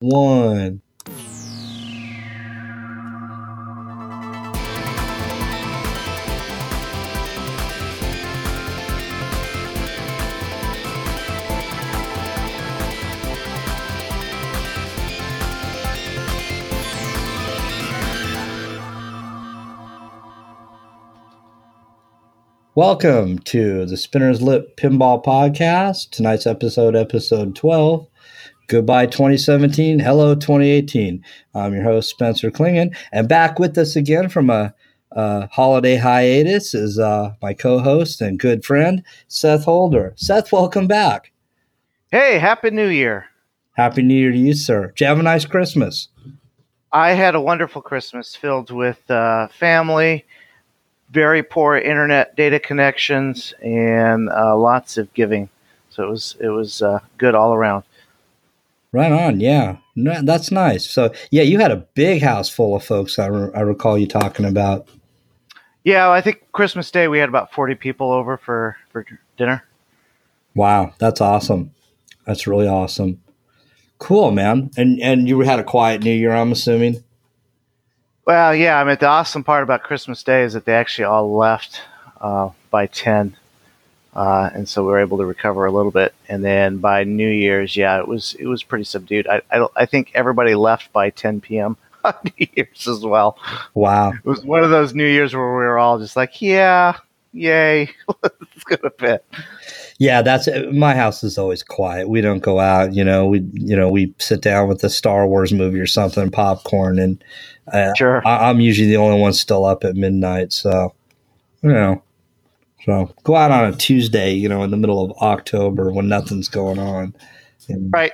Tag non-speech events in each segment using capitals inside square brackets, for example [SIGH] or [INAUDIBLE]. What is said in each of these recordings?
one. Welcome to the Spinner's Lit Pinball Podcast. Tonight's episode, episode 12. Goodbye 2017. Hello 2018. I'm your host, Spencer Klingon. And back with us again from a, a holiday hiatus is uh, my co host and good friend, Seth Holder. Seth, welcome back. Hey, Happy New Year. Happy New Year to you, sir. Did you have a nice Christmas? I had a wonderful Christmas filled with uh, family very poor internet data connections and uh, lots of giving. So it was it was uh, good all around. Right on, yeah, no, that's nice. So yeah, you had a big house full of folks. I, re- I recall you talking about. Yeah, I think Christmas Day we had about forty people over for for dinner. Wow, that's awesome. That's really awesome. Cool, man. And and you had a quiet New Year, I'm assuming. Well, yeah. I mean, the awesome part about Christmas Day is that they actually all left uh, by ten, uh, and so we were able to recover a little bit. And then by New Year's, yeah, it was it was pretty subdued. I I, I think everybody left by ten p.m. [LAUGHS] on New Year's as well. Wow, it was one of those New Years where we were all just like, yeah, yay, [LAUGHS] let's go to bed. Yeah, that's my house is always quiet. We don't go out. You know, we you know we sit down with the Star Wars movie or something, popcorn, and uh, sure. I, am usually the only one still up at midnight. So you know, so go out on a Tuesday, you know, in the middle of October when nothing's going on. And, right.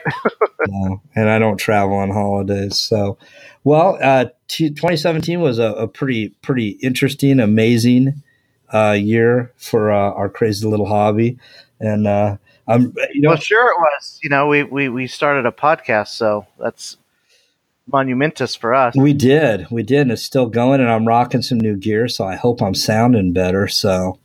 [LAUGHS] and I don't travel on holidays. So, well, uh, t- 2017 was a, a, pretty pretty interesting, amazing uh, year for uh, our crazy little hobby. And uh, I'm, you know, well, sure it was. You know, we, we we started a podcast, so that's monumentous for us. We did, we did, and it's still going. And I'm rocking some new gear, so I hope I'm sounding better. So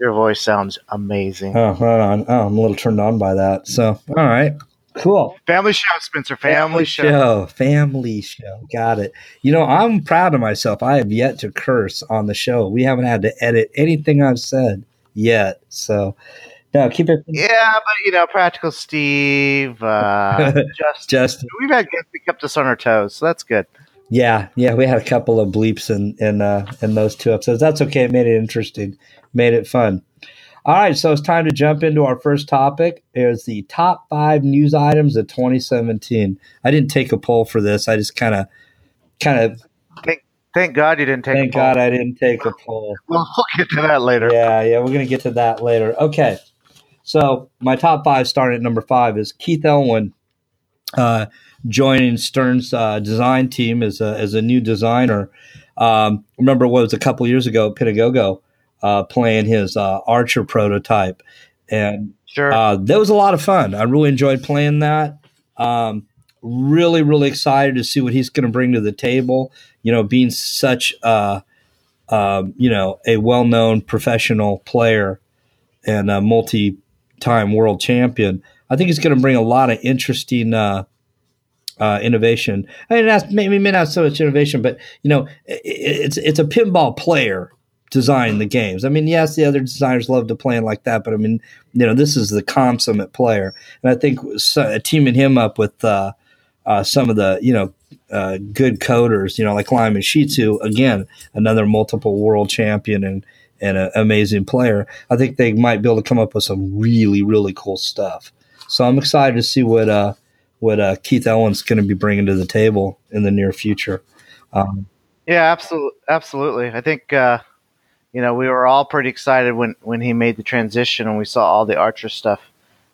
your voice sounds amazing. Oh, hold on. Oh, I'm a little turned on by that. So, all right. Cool. Family show, Spencer. Family, family show. show. Family show. Got it. You know, I'm proud of myself. I have yet to curse on the show. We haven't had to edit anything I've said yet. So no, keep it. Yeah, but you know, Practical Steve, uh, [LAUGHS] just, Justin. We've had guests that kept us on our toes, so that's good. Yeah, yeah, we had a couple of bleeps in in uh, in those two episodes. That's okay. It made it interesting, made it fun. All right, so it's time to jump into our first topic. Is the top five news items of 2017. I didn't take a poll for this. I just kind of, kind of. Thank, thank God you didn't take. Thank God I didn't take a poll. we'll get to that later. Yeah, yeah, we're gonna get to that later. Okay, so my top five, starting at number five, is Keith Elwin uh, joining Stern's uh, design team as a, as a new designer. Um, remember what was a couple years ago, Pinagogo uh, playing his uh, Archer prototype, and sure. Uh, that was a lot of fun. I really enjoyed playing that. Um, really, really excited to see what he's going to bring to the table. You know, being such a um, you know a well known professional player and a multi time world champion. I think he's going to bring a lot of interesting uh, uh, innovation. I mean, that's maybe not so much innovation, but you know, it, it's it's a pinball player designing the games. I mean, yes, the other designers love to play like that, but I mean, you know, this is the consummate player, and I think so, teaming him up with uh, uh, some of the you know uh, good coders, you know, like Lyman Sheats, again, another multiple world champion and and an amazing player, I think they might be able to come up with some really, really cool stuff. So I'm excited to see what uh, what uh, Keith Elwin's going to be bringing to the table in the near future. Um, yeah, absolutely, absolutely. I think uh, you know we were all pretty excited when when he made the transition and we saw all the Archer stuff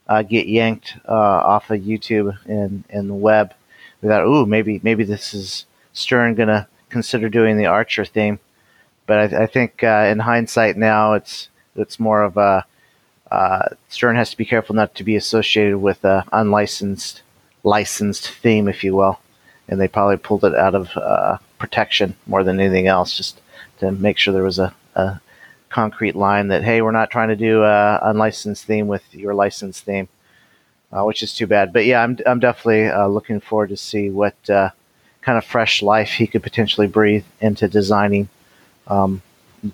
uh, get yanked uh, off of YouTube and and the web. We thought, ooh, maybe maybe this is Stern going to consider doing the Archer theme but I, I think uh, in hindsight now, it's it's more of a uh, Stern has to be careful not to be associated with a unlicensed licensed theme, if you will, and they probably pulled it out of uh, protection more than anything else, just to make sure there was a, a concrete line that hey, we're not trying to do an unlicensed theme with your licensed theme. uh, which is too bad. But yeah, I'm I'm definitely uh, looking forward to see what uh, kind of fresh life he could potentially breathe into designing um,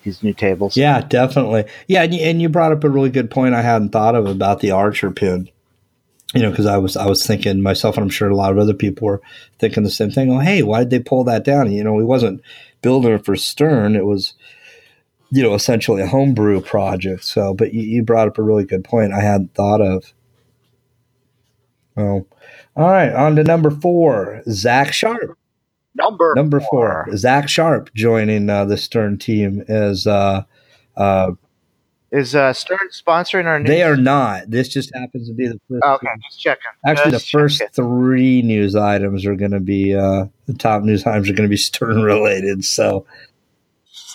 these new tables. Yeah, definitely. Yeah, and you, and you brought up a really good point I hadn't thought of about the Archer pin. You know, because I was I was thinking myself, and I'm sure a lot of other people were thinking the same thing. Oh, hey, why did they pull that down? You know, he wasn't building it for Stern. It was, you know, essentially a homebrew project. So, but you, you brought up a really good point I hadn't thought of. Oh, all right. On to number four, Zach Sharp. Number number four, four Zach Sharp joining uh, the Stern team as. Uh, uh, is uh, Stern sponsoring our news? They are not. This just happens to be the first. Okay, just checking. Actually, just the first checking. three news items are going to be uh, the top news items are going to be Stern related. So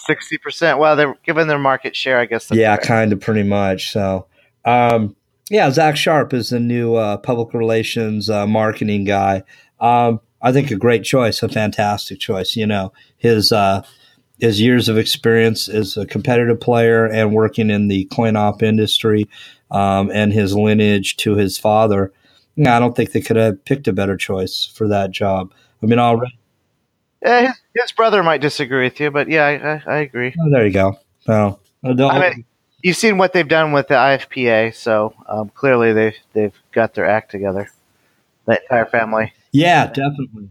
sixty percent. Well, they're given their market share, I guess. Yeah, kind of, pretty much. So, um, yeah, Zach Sharp is the new uh, public relations uh, marketing guy. Um, I think a great choice, a fantastic choice. You know, his uh, his years of experience as a competitive player and working in the coin op industry, um, and his lineage to his father. I don't think they could have picked a better choice for that job. I mean, already. Yeah, his, his brother might disagree with you, but yeah, I, I, I agree. Oh, there you go. Well, I mean, you've seen what they've done with the IFPA, so um, clearly they've they've got their act together. The entire family. Yeah, definitely,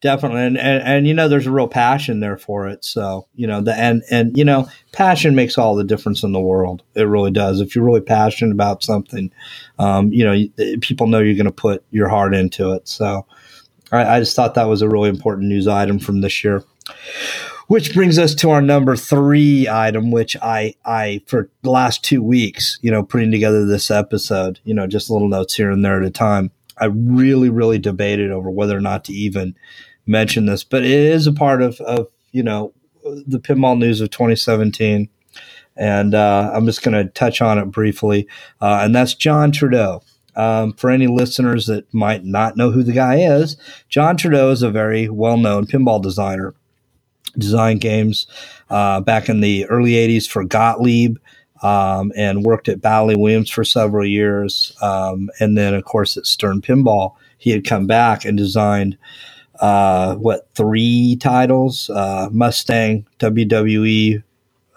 definitely, and, and and you know, there's a real passion there for it. So you know, the and and you know, passion makes all the difference in the world. It really does. If you're really passionate about something, um, you know, people know you're going to put your heart into it. So. I, I just thought that was a really important news item from this year. Which brings us to our number three item, which I, I for the last two weeks, you know, putting together this episode, you know, just little notes here and there at a time. I really, really debated over whether or not to even mention this, but it is a part of, of you know, the pinball news of 2017. And uh, I'm just going to touch on it briefly. Uh, and that's John Trudeau. Um, for any listeners that might not know who the guy is, John Trudeau is a very well known pinball designer designed games uh, back in the early 80s for Gottlieb um, and worked at Bally Williams for several years. Um, and then, of course, at Stern Pinball, he had come back and designed uh, what three titles uh, Mustang, WWE,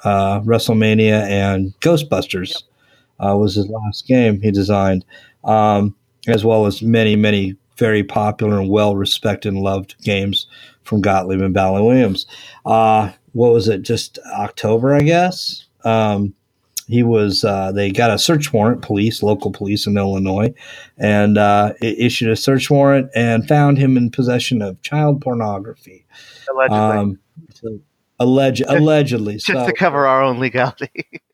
uh, WrestleMania, and Ghostbusters. Yep. Uh, was his last game he designed, um, as well as many, many very popular and well respected and loved games from Gottlieb and Bally Williams. Uh, what was it? Just October, I guess. Um, he was. Uh, they got a search warrant, police, local police in Illinois, and uh, issued a search warrant and found him in possession of child pornography. Allegedly. Um, so, alleged, allegedly, just so, to cover our own legality. [LAUGHS]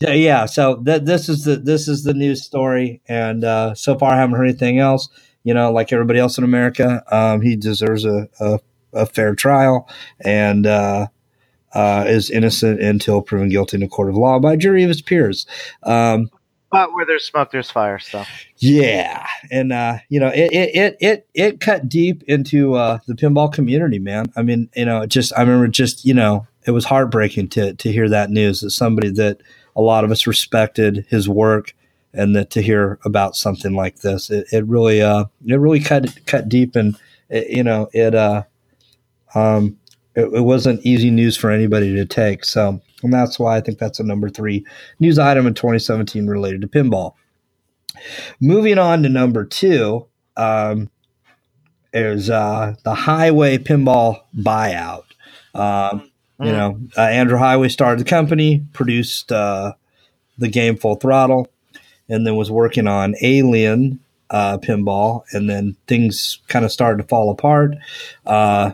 yeah, yeah. So th- this is the this is the news story, and uh, so far I haven't heard anything else. You know, like everybody else in America, um, he deserves a, a a fair trial and uh, uh, is innocent until proven guilty in a court of law by a jury of his peers. Um, but where there's smoke, there's fire. So yeah, and uh, you know it it it it, it cut deep into uh, the pinball community, man. I mean, you know, just I remember just you know it was heartbreaking to to hear that news that somebody that a lot of us respected his work and that to hear about something like this, it, it really uh it really cut cut deep and it, you know it uh um, it, it, wasn't easy news for anybody to take. So, and that's why I think that's a number three news item in 2017 related to pinball. Moving on to number two um, is uh, the Heighway Pinball buyout. Um, mm. You know, uh, Andrew Heighway started the company, produced uh, the game Full Throttle, and then was working on Alien uh, Pinball, and then things kind of started to fall apart. Uh,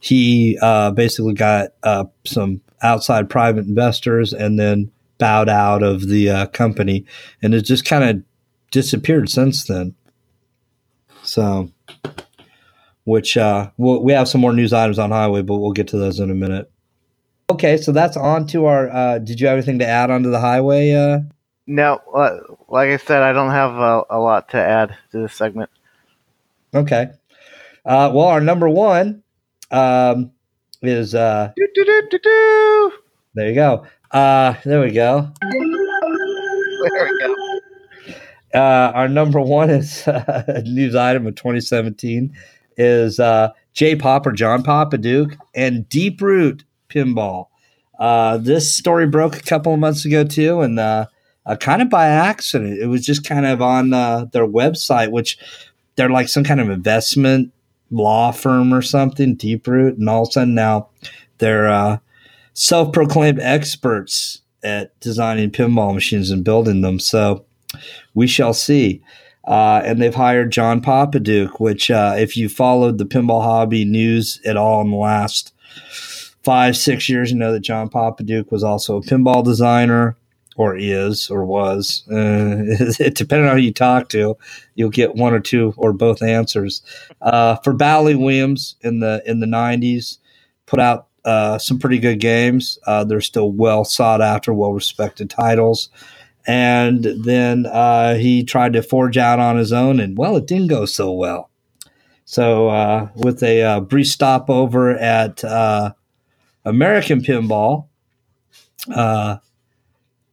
he uh, basically got uh, some outside private investors and then bowed out of the company and it just kind of disappeared since then. So, which uh, we'll, we have some more news items on Heighway, but we'll get to those in a minute. Okay, so that's on to our. Uh, did you have anything to add onto the Heighway? Uh? No, like I said, I don't have a, a lot to add to this segment. Okay. Uh, well, our number one um, is uh, do, do, do, there you go. Uh, there we go. There we go. Uh, our number one is [LAUGHS] uh, news item of 2017 is uh, J Pop or John Duke and Deep Root Pinball. Uh, this story broke a couple of months ago too, and uh, uh, kind of by accident. It was just kind of on uh, their website, which they're like some kind of investment law firm or something, Deep Root, and all of a sudden now they're uh, self-proclaimed experts at designing pinball machines and building them. So we shall see. Uh, and they've hired John Popadiuk, which, uh, if you followed the pinball hobby news at all in the last five, six years, you know that John Popadiuk was also a pinball designer, or is, or was. Uh, [LAUGHS] depending on who you talk to, you'll get one or two or both answers. Uh, for Bally Williams in the in the '90s, put out uh, some pretty good games. Uh, they're still well sought after, well respected titles and then uh, he tried to forge out on his own, and well, it didn't go so well. So, uh, with a brief stopover at American Pinball, uh,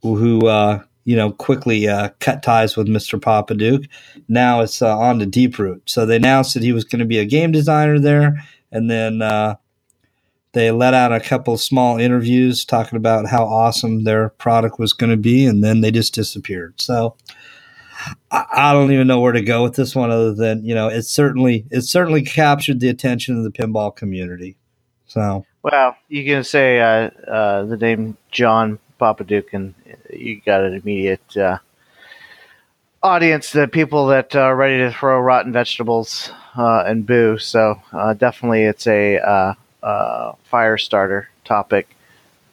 who uh, you know quickly cut ties with Mr. Popadiuk, now it's on to Deep Root. So they announced that he was going to be a game designer there, and then they let out a couple of small interviews talking about how awesome their product was going to be, and then they just disappeared. So I, I, don't even know where to go with this one, other than you know, it certainly it certainly captured the attention of the pinball community. So well, you can say uh, uh, the name John Popadiuk, and you got an immediate uh, audience, the people that are ready to throw rotten vegetables uh, and boo. So uh, definitely, it's a uh, fire starter topic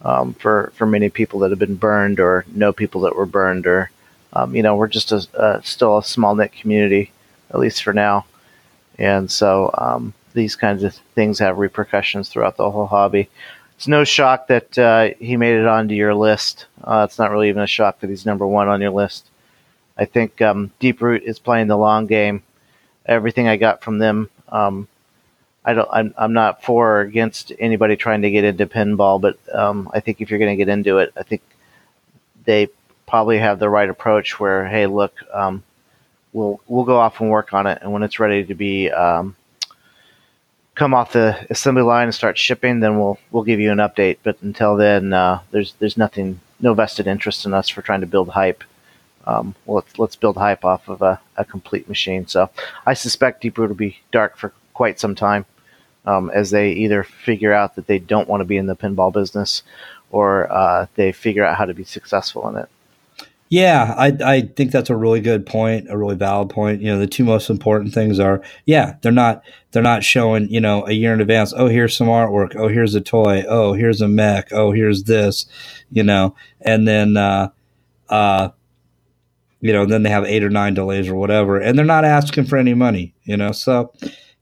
um, for for many people that have been burned or know people that were burned or um, you know we're just a still a small knit community at least for now, and so um, these kinds of things have repercussions throughout the whole hobby. It's no shock that uh, he made it onto your list. Uh, it's not really even a shock that he's number one on your list. I think um, Deep Root is playing the long game. Everything I got from them um, I don't. I'm, I'm not for or against anybody trying to get into pinball, but um, I think if you're going to get into it, I think they probably have the right approach. Where, hey, look, um, we'll we'll go off and work on it, and when it's ready to be um, come off the assembly line and start shipping, then we'll we'll give you an update. But until then, uh, there's there's nothing, no vested interest in us for trying to build hype. Um, well, let's let's build hype off of a, a complete machine. So I suspect Deep Root will be dark for quite some time um, as they either figure out that they don't want to be in the pinball business or uh, they figure out how to be successful in it. Yeah, I, I think that's a really good point, a really valid point. You know, the two most important things are, yeah, they're not they're not showing, you know, a year in advance. Oh, here's some artwork. Oh, here's a toy. Oh, here's a mech. Oh, here's this, you know, and then, uh, uh, you know, then they have eight or nine delays or whatever, and they're not asking for any money, you know. So,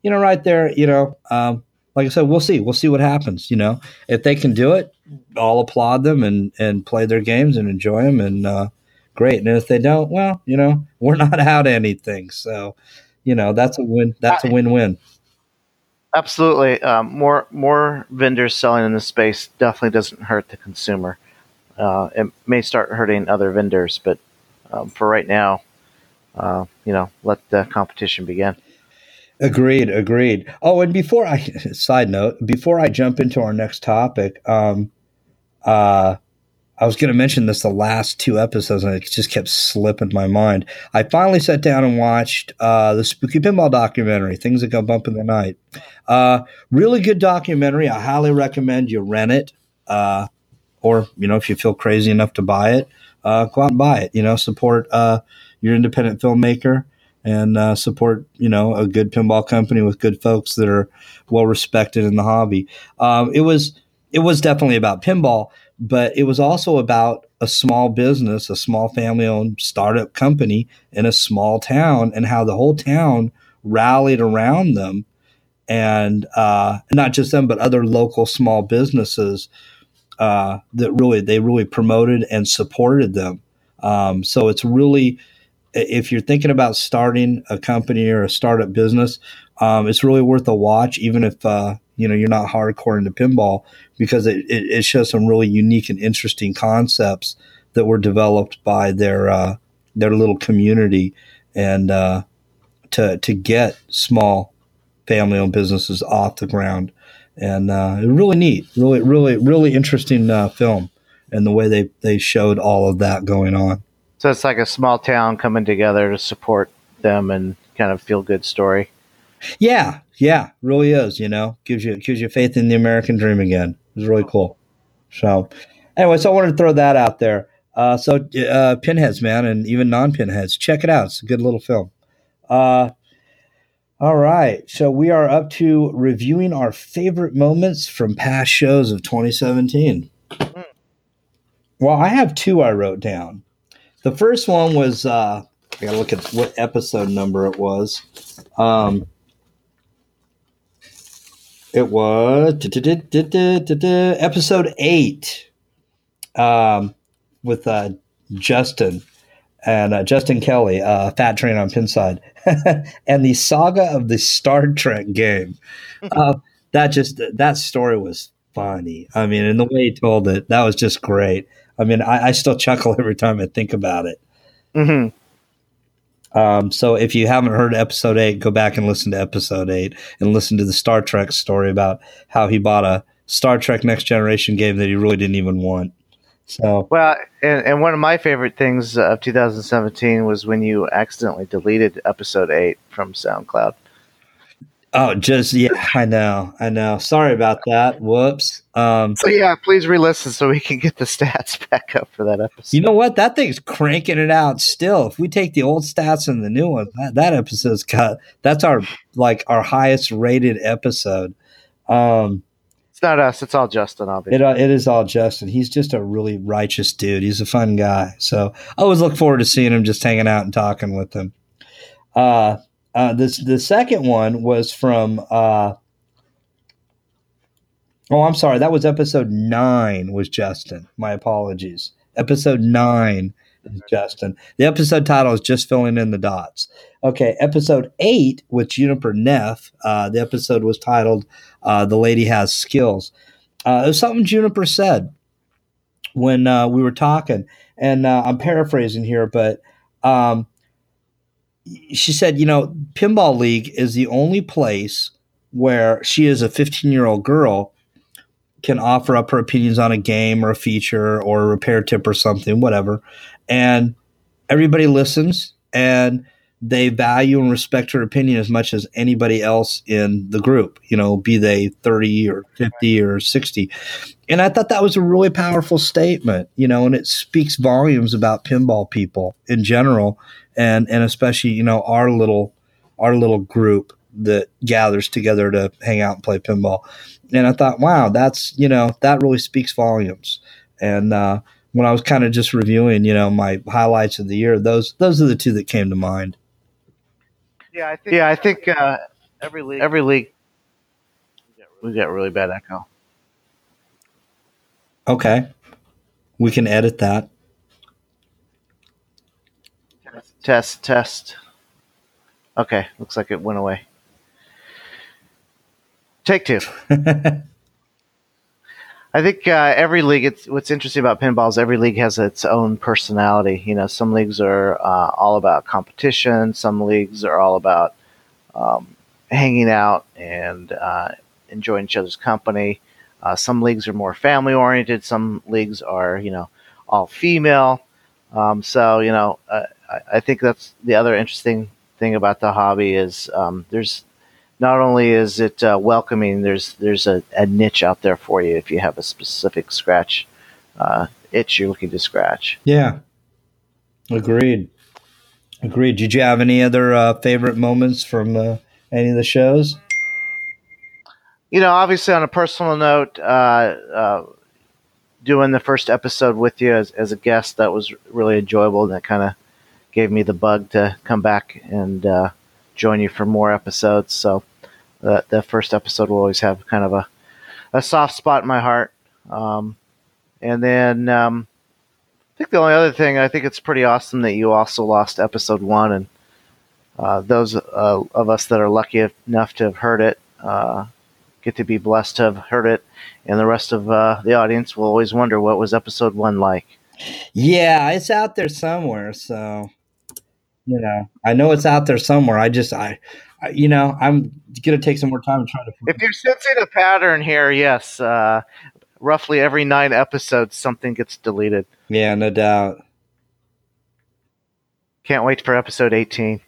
you know, right there, you know, um, like I said, we'll see. We'll see what happens. You know, if they can do it, I'll applaud them and and play their games and enjoy them and uh, great. And if they don't, well, you know, [LAUGHS] we're not out anything. So, you know, that's a win. That's a win-win. Absolutely. Um, more more vendors selling in the space definitely doesn't hurt the consumer. Uh, it may start hurting other vendors, but um, for right now, uh, you know, let the competition begin. Agreed, agreed. Oh, and before I [LAUGHS] side note, before I jump into our next topic, um, uh, I was going to mention this the last two episodes, and it just kept slipping my mind. I finally sat down and watched uh, the Spooky Pinball documentary, Things That Go Bump in the Night. Uh, really good documentary. I highly recommend you rent it, uh, or you know, if you feel crazy enough to buy it, uh, go out and buy it. You know, support uh, your independent filmmaker and uh, support you know a good pinball company with good folks that are well respected in the hobby. Um, it was it was definitely about pinball, but it was also about a small business, a small family owned startup company in a small town, and how the whole town rallied around them, and uh, not just them, but other local small businesses uh, that really they really promoted and supported them. Um, so it's really if you're thinking about starting a company or a startup business, um, it's really worth a watch, even if uh, you know you're not hardcore into pinball, because it, it, it, shows some really unique and interesting concepts that were developed by their uh, their little community and uh, to to get small family owned businesses off the ground. And uh, really neat, really, really, really interesting uh, film, and the way they they showed all of that going on. So it's like a small town coming together to support them and kind of feel good story. Yeah, yeah, really is. You know, gives you gives you faith in the American dream again. It's really cool. So, anyway, so I wanted to throw that out there. Uh, so, uh, pinheads, man, and even non-pinheads, check it out. It's a good little film. Uh, all right, so we are up to reviewing our favorite moments from past shows of 2017. Well, I have two I wrote down. The first one was uh, I gotta look at what episode number it was. Um, it was episode eight um, with uh, Justin and uh, Justin Kelly, uh, Fat Train on Pinside, [LAUGHS] and the saga of the Star Trek game. [LAUGHS] Uh, that just that story was funny. I mean, and the way he told it, that was just great. I mean, I, I still chuckle [LAUGHS] every time I think about it. Mm-hmm. Um, so if you haven't heard episode eight, go back and listen to episode eight and listen to the Star Trek story about how he bought a Star Trek Next Generation game that he really didn't even want. So well, and, and one of my favorite things of 2017 was when you accidentally deleted episode eight from SoundCloud. Oh, just yeah, I know, I know. Sorry about that. Whoops. Um, so yeah, please re-listen so we can get the stats [LAUGHS] back up for that episode. You know what? That thing's cranking it out still. If we take the old stats and the new one, that, that episode's got that's our like our highest rated episode. Um, it's not us. It's all Justin. Obviously, it, uh, it is all Justin. He's just a really righteous dude. He's a fun guy. So I always look forward to seeing him, just hanging out and talking with him. Uh, uh, this the second one was from. Uh, oh, I'm sorry. That was episode nine. Was Justin? My apologies. Episode nine is Justin. The episode title is just filling in the dots. Okay, episode eight with Juniper Neff. Uh, the episode was titled uh, "The Lady Has Skills." Uh, it was something Juniper said when uh, we were talking, and uh, I'm paraphrasing here, but um, she said, you know, Pinball League is the only place where she, is a 15 year old girl, can offer up her opinions on a game or a feature or a repair tip or something, whatever. And everybody listens and they value and respect her opinion as much as anybody else in the group, you know, be they 30 or 50 or 60. And I thought that was a really powerful statement, you know, and it speaks volumes about pinball people in general and and especially, you know, our little our little group that gathers together to hang out and play pinball. And I thought, wow, that's, you know, that really speaks volumes. And uh, when I was kind of just reviewing, you know, my highlights of the year, those those are the two that came to mind. Yeah, I think. Yeah, I think uh, every league. Every league. We got really bad echo. Okay, we can edit that. Test, test. Okay, looks like it went away. Take two. [LAUGHS] I think uh, every league. It's what's interesting about pinball is every league has its own personality. You know, some leagues are uh, all about competition. Some leagues are all about um, hanging out and uh, enjoying each other's company. Uh, some leagues are more family oriented. Some leagues are, you know, all female. Um, so, you know, uh, I, I, think that's the other interesting thing about the hobby is um, there's not only is it uh, welcoming, there's there's a, a, niche out there for you if you have a specific scratch uh, itch you're looking to scratch. Yeah, agreed. Agreed. Did you have any other uh, favorite moments from uh, any of the shows? You know, obviously, on a personal note, uh, uh, doing the first episode with you as, as a guest that was really enjoyable, and that kind of gave me the bug to come back and join you for more episodes. So the the first episode will always have kind of a a soft spot in my heart. Um, and then um, I think the only other thing I think it's pretty awesome that you also lost episode one, and uh, those uh, of us that are lucky enough to have heard it uh, get to be blessed to have heard it, and the rest of uh, the audience will always wonder what was episode one like. Yeah, it's out there somewhere. So you know, I know it's out there somewhere. I just, I, I you know, I'm gonna take some more time and try to. If you're sensing a pattern here, yes, uh, roughly every nine episodes, something gets deleted. Yeah, no doubt. Can't wait for episode 18.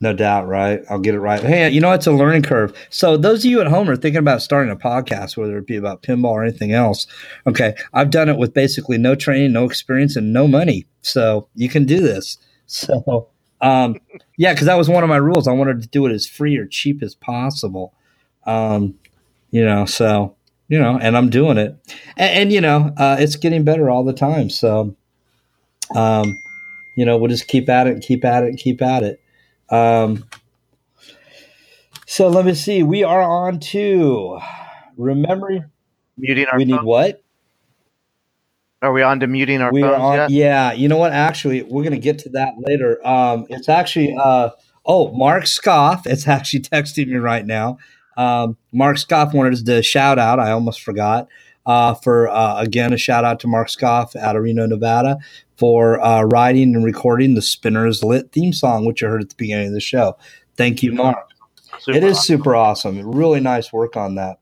No doubt, right? I'll get it right. Hey, you know, it's a learning curve. So, those of you at home are thinking about starting a podcast, whether it be about pinball or anything else. Okay, I've done it with basically no training, no experience, and no money. So, you can do this. So, um, yeah, because that was one of my rules. I wanted to do it as free or cheap as possible. Um, you know, so you know, and I'm doing it, and, and you know, uh, it's getting better all the time. So, um, you know, we'll just keep at it, keep at it, keep at it. Um, so let me see. We are on to remember muting our. We need what? Are we on to muting our we phones are on, yet? Yeah, you know what? Actually, we're going to get to that later. Um, it's actually, uh, oh, Mark Scoff. It's [LAUGHS] actually texting me right now. Um, Mark Scoff wanted us to shout out. I almost forgot. Uh, for uh, again, a shout out to Mark Scoff out of Reno, Nevada, for uh, writing and recording the Spinners Lit theme song, which you heard at the beginning of the show. Thank you, Mark. Super it is awesome. super awesome. Really nice work on that.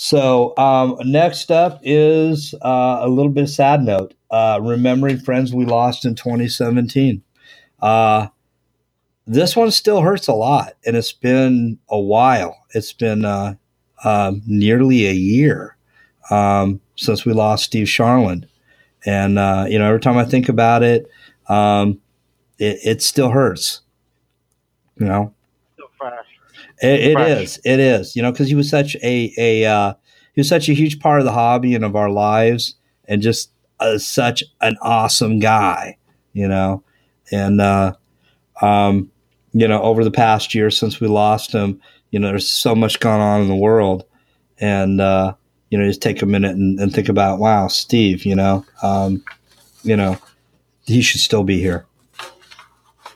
So um, next up is uh, a little bit of sad note. Uh, remembering friends we lost in 2017. Uh, this one still hurts a lot, and it's been a while. It's been uh, um, nearly a year um, since we lost Steve Sharland, and uh, you know every time I think about it, um, it, it still hurts. You know. It, it is. It is. You know, because he was such a a uh, he was such a huge part of the hobby and of our lives, and just uh, such an awesome guy. You know, and uh, um, you know, over the past year since we lost him, you know, there's so much gone on in the world, and uh, you know, just take a minute and, and think about, wow, Steve. You know, um, you know, he should still be here.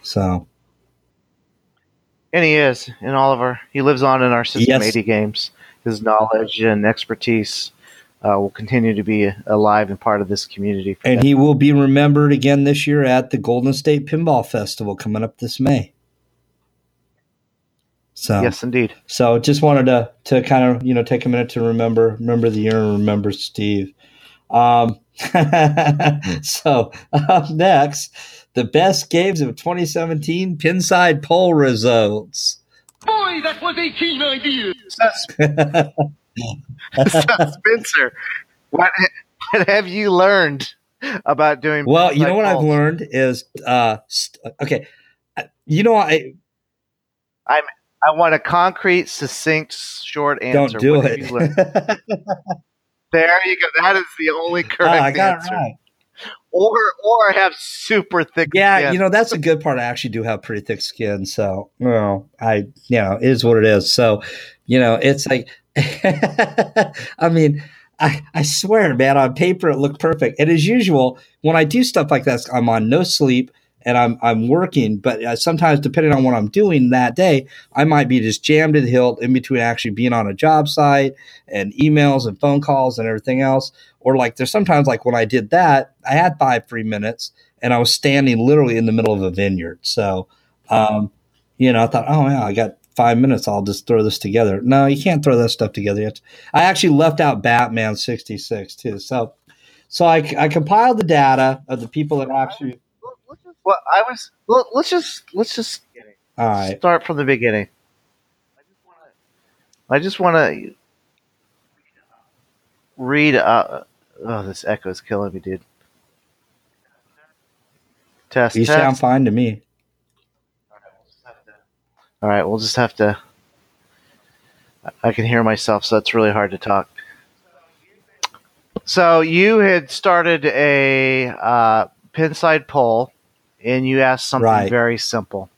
So And he is in all of our. He lives on in our System Yes. 80 games. His knowledge and expertise uh, will continue to be alive and part of this community. And that. he will be remembered again this year at the Golden State Pinball Festival coming up this May. So, yes, indeed. so just wanted to to kind of you know take a minute to remember remember the year and remember Steve. Um, [LAUGHS] so up next, the best games of 2017 Pinside poll results. Boy, that was a keen idea. Spencer, what, what have you learned about doing? well, you know what I've learned is uh, st- okay. You know, I I I want a concrete, succinct, short answer. don't do What it. you? [LAUGHS] There you go. That is the only Ah, correct I got answer. it right. Or, or I have super thick. Yeah, skin. you know that's a good part. I actually do have pretty thick skin, so you know, I you know it is what it is. So, you know, it's like, [LAUGHS] I mean, I I swear, man, on paper it looked perfect, and as usual, when I do stuff like this, I'm on no sleep and I'm I'm working. But uh, sometimes, depending on what I'm doing that day, I might be just jammed to the hilt in between actually being on a job site and emails and phone calls and everything else. Or like there's sometimes like when I did that, I had five free minutes and I was standing literally in the middle of a vineyard. So, um, you know, I thought, oh yeah, I got five minutes. I'll just throw this together. No, you can't throw that stuff together. I actually left out Batman '66 too. So, so I, I compiled the data of the people that actually. Well, I was. Well, let's just let's just All right. start from the beginning. I just want to read. Uh, oh, this echo is killing me, dude. Test. You test. sound fine to me. All right, we'll just have to. I can hear myself, so it's really hard to talk. So you had started a uh, pinside poll, and you asked something Right. very simple.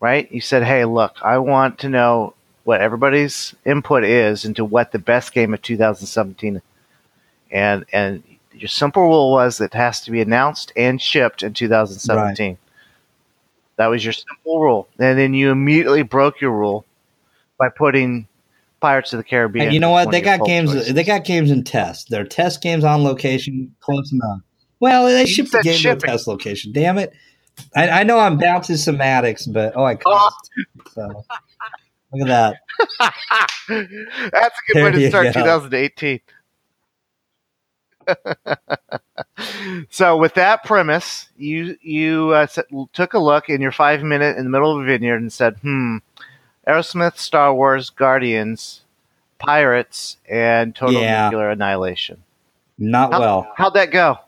Right? You said, "Hey, look, I want to know what everybody's input is into what the best game of 2017." And and your simple rule was that it has to be announced and shipped in 2017. That was your simple rule. And then you immediately broke your rule by putting Pirates of the Caribbean. And you know what? They got games. choices. They got games in test. They're test games on location, close enough. Well, they shipped the game to a test location. Damn it! I, I know I'm bouncing somatics, but oh, I cussed. So look at that. [LAUGHS] That's a good There way to start go. 2018. [LAUGHS] so, with that premise, you you uh, took a look in your five minute in the middle of a vineyard and said, "Hmm, Aerosmith, Star Wars, Guardians, Pirates, and Total Yeah. Nuclear Annihilation." Not How, well. How'd that go?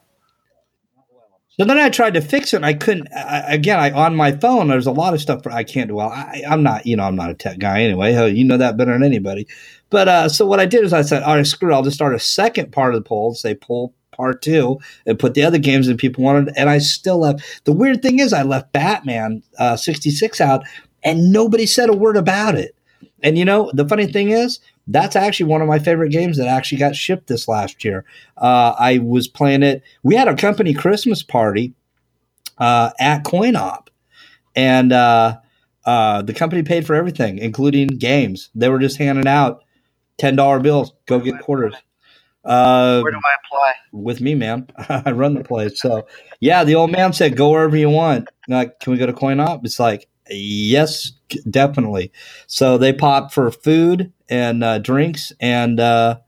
So then I tried to fix it. and I couldn't. I, again, I on my phone. There's a lot of stuff I can't do well. I, I'm not, you know, I'm not a tech guy anyway. You know that better than anybody. But uh, so what I did is I said, all right, screw it. I'll just start a second part of the poll, say poll part two, and put the other games that people wanted. And I still left. The weird thing is, I left Batman uh, 66 out, and nobody said a word about it. And you know, the funny thing is, that's actually one of my favorite games that actually got shipped this last year. Uh, I was playing it. We had a company Christmas party uh, at CoinOp, and uh, uh, the company paid for everything, including games. They were just handing out ten dollar bills. Go get quarters. Uh, Where do I apply? with me, man. [LAUGHS] I run the place. So yeah, the old man said, "Go wherever you want." Like, can we go to CoinOp? It's like, yes, definitely. So they pop for food and uh, drinks and uh,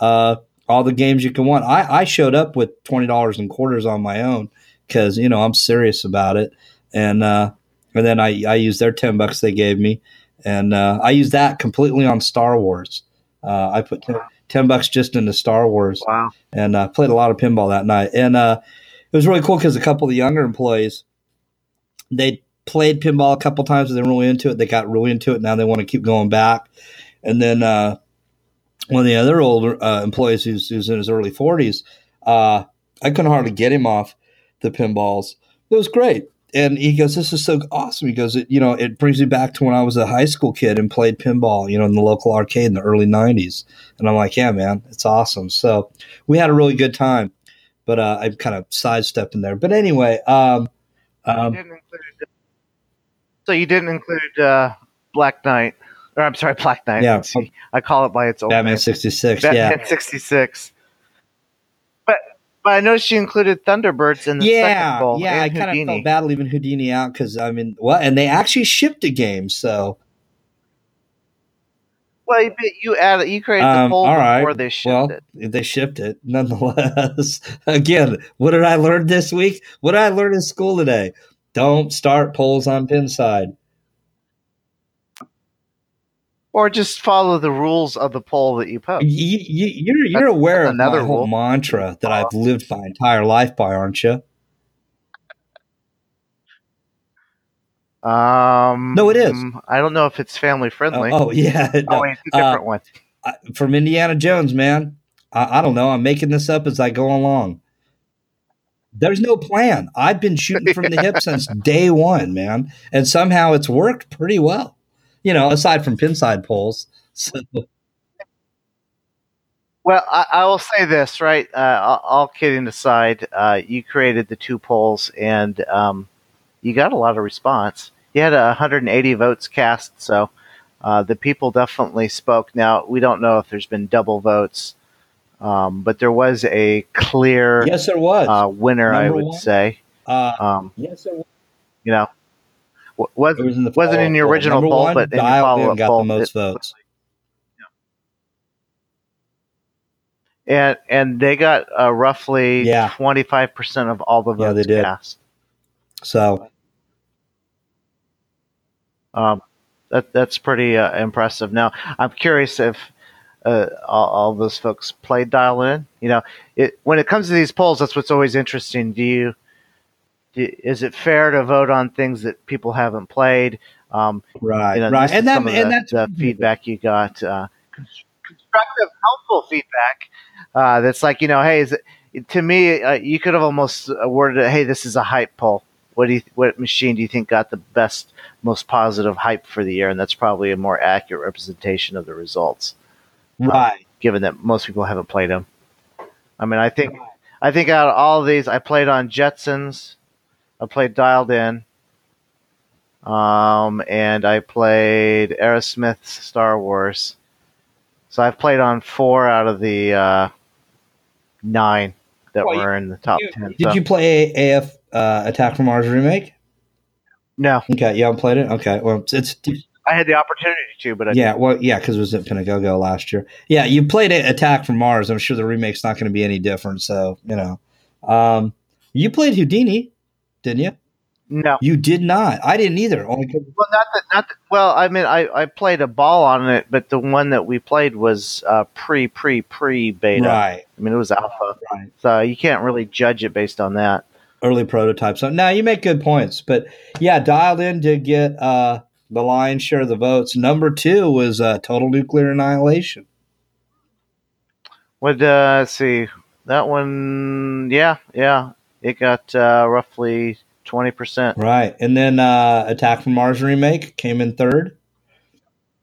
uh, all the games you can want. I, I showed up with twenty dollars in quarters on my own because you know I'm serious about it, and uh, and then I I used their ten bucks they gave me, and uh, I used that completely on Star Wars. Uh, I put 10, 10 bucks just into Star Wars Wow. and uh, played a lot of pinball that night. And uh, it was really cool because a couple of the younger employees they played pinball a couple times and they're really into it. They got really into it. Now they want to keep going back. And then uh, one of the other older uh, employees who's, who's in his early forties, uh, I couldn't hardly get him off the pinballs. It was great. And he goes, "This is so awesome." He goes, it, "You know, it brings me back to when I was a high school kid and played pinball, you know, in the local arcade in the early '90s." And I'm like, "Yeah, man, it's awesome." So we had a really good time, but uh, I'm kind of sidestepping there. But anyway, um, um, so you didn't include uh, Black Knight, or I'm sorry, [LAUGHS] Black Knight. Yeah. I call it by its old Batman name. '66, Batman yeah, 66. But but I noticed you included Thunderbirds in the second yeah, bowl. yeah. I kind of felt bad leaving Houdini out because I mean, what? And they actually shipped a game, so Well, you, you added, you created the Um, poll all right. before they shipped well, it. they shipped it nonetheless. [LAUGHS] Again, what did I learn this week? What did I learn in school today? Don't start polls on Pinside. Or just follow the rules of the poll that you post. You, you, you're you're That's- aware that's of my another whole rule. mantra that I've lived my entire life by, aren't you? Um, No, it is. I don't know if it's family Oh, friendly. oh, [LAUGHS] yeah, Oh, no. wait, it's a Uh, different one. I- from Indiana Jones, man. I, I don't know. I'm making this up as I go along. There's no plan. I've been shooting from the hip [LAUGHS] since day one, man, and somehow it's worked pretty well. You know, aside from pinside polls. [LAUGHS] So, Well, I, I will say this, right? Uh, all, all kidding aside, uh, you created the two polls and um, you got a lot of response. You had 180 votes cast, so uh, the people definitely spoke. Now, we don't know if there's been double votes, um, but there was a clear yes, there was. uh, winner, I would one? say. uh, Um, yes, there was. you know, was It was in the Wasn't in follow-up your poll. original poll, one, but in your follow-up got poll, the most it- votes. and and they got uh, roughly 25% of all the votes Yeah, they did. cast. So Um, that that's pretty uh, impressive. Now, I'm curious if uh, all, all those folks played dial in. You know, it when it comes to these polls, that's what's always interesting. Do you do, is it fair to vote on things that people haven't played? Um, right, you know, right, and that and the, that's the feedback you got. Uh, constructive, helpful feedback. Uh, that's like you know, hey, is it, to me, uh, you could have almost worded it, hey, this is a hype poll. What do you, what machine do you think got the best, most positive hype for the year? And that's probably a more accurate representation of the results, right. given that most people haven't played them. I mean, I think I think out of all of these, I played on Jetsons, I played Dialed In, um, and I played Aerosmith's Star Wars. So I've played on four out of the uh, nine. that Well, were in the top You- ten. did so- you play AF uh, Attack from Mars remake? No, Okay, you haven't played it. Okay, well, it's, it's I had the opportunity to, but I yeah, well, yeah, because it was at Pinagogo last year. Yeah, you played Attack from Mars. I'm sure the remake's not going to be any different. So you know, um, you played Houdini, didn't you? no. You did not. I didn't either. Only 'cause- Well, not that, not that, well. I mean, I, I played a ball on it, but the one that we played was uh, pre pre pre beta. right, I mean, it was alpha, right. so you can't really judge it based on that. Early prototype. So now you make good points, but yeah, dialed in did get uh, the lion's share of the votes. Number two was uh, Total Nuclear Annihilation. What? Uh, let's see. That one, yeah, yeah. It got uh, roughly twenty percent. Right, and then uh, Attack from Mars remake came in third.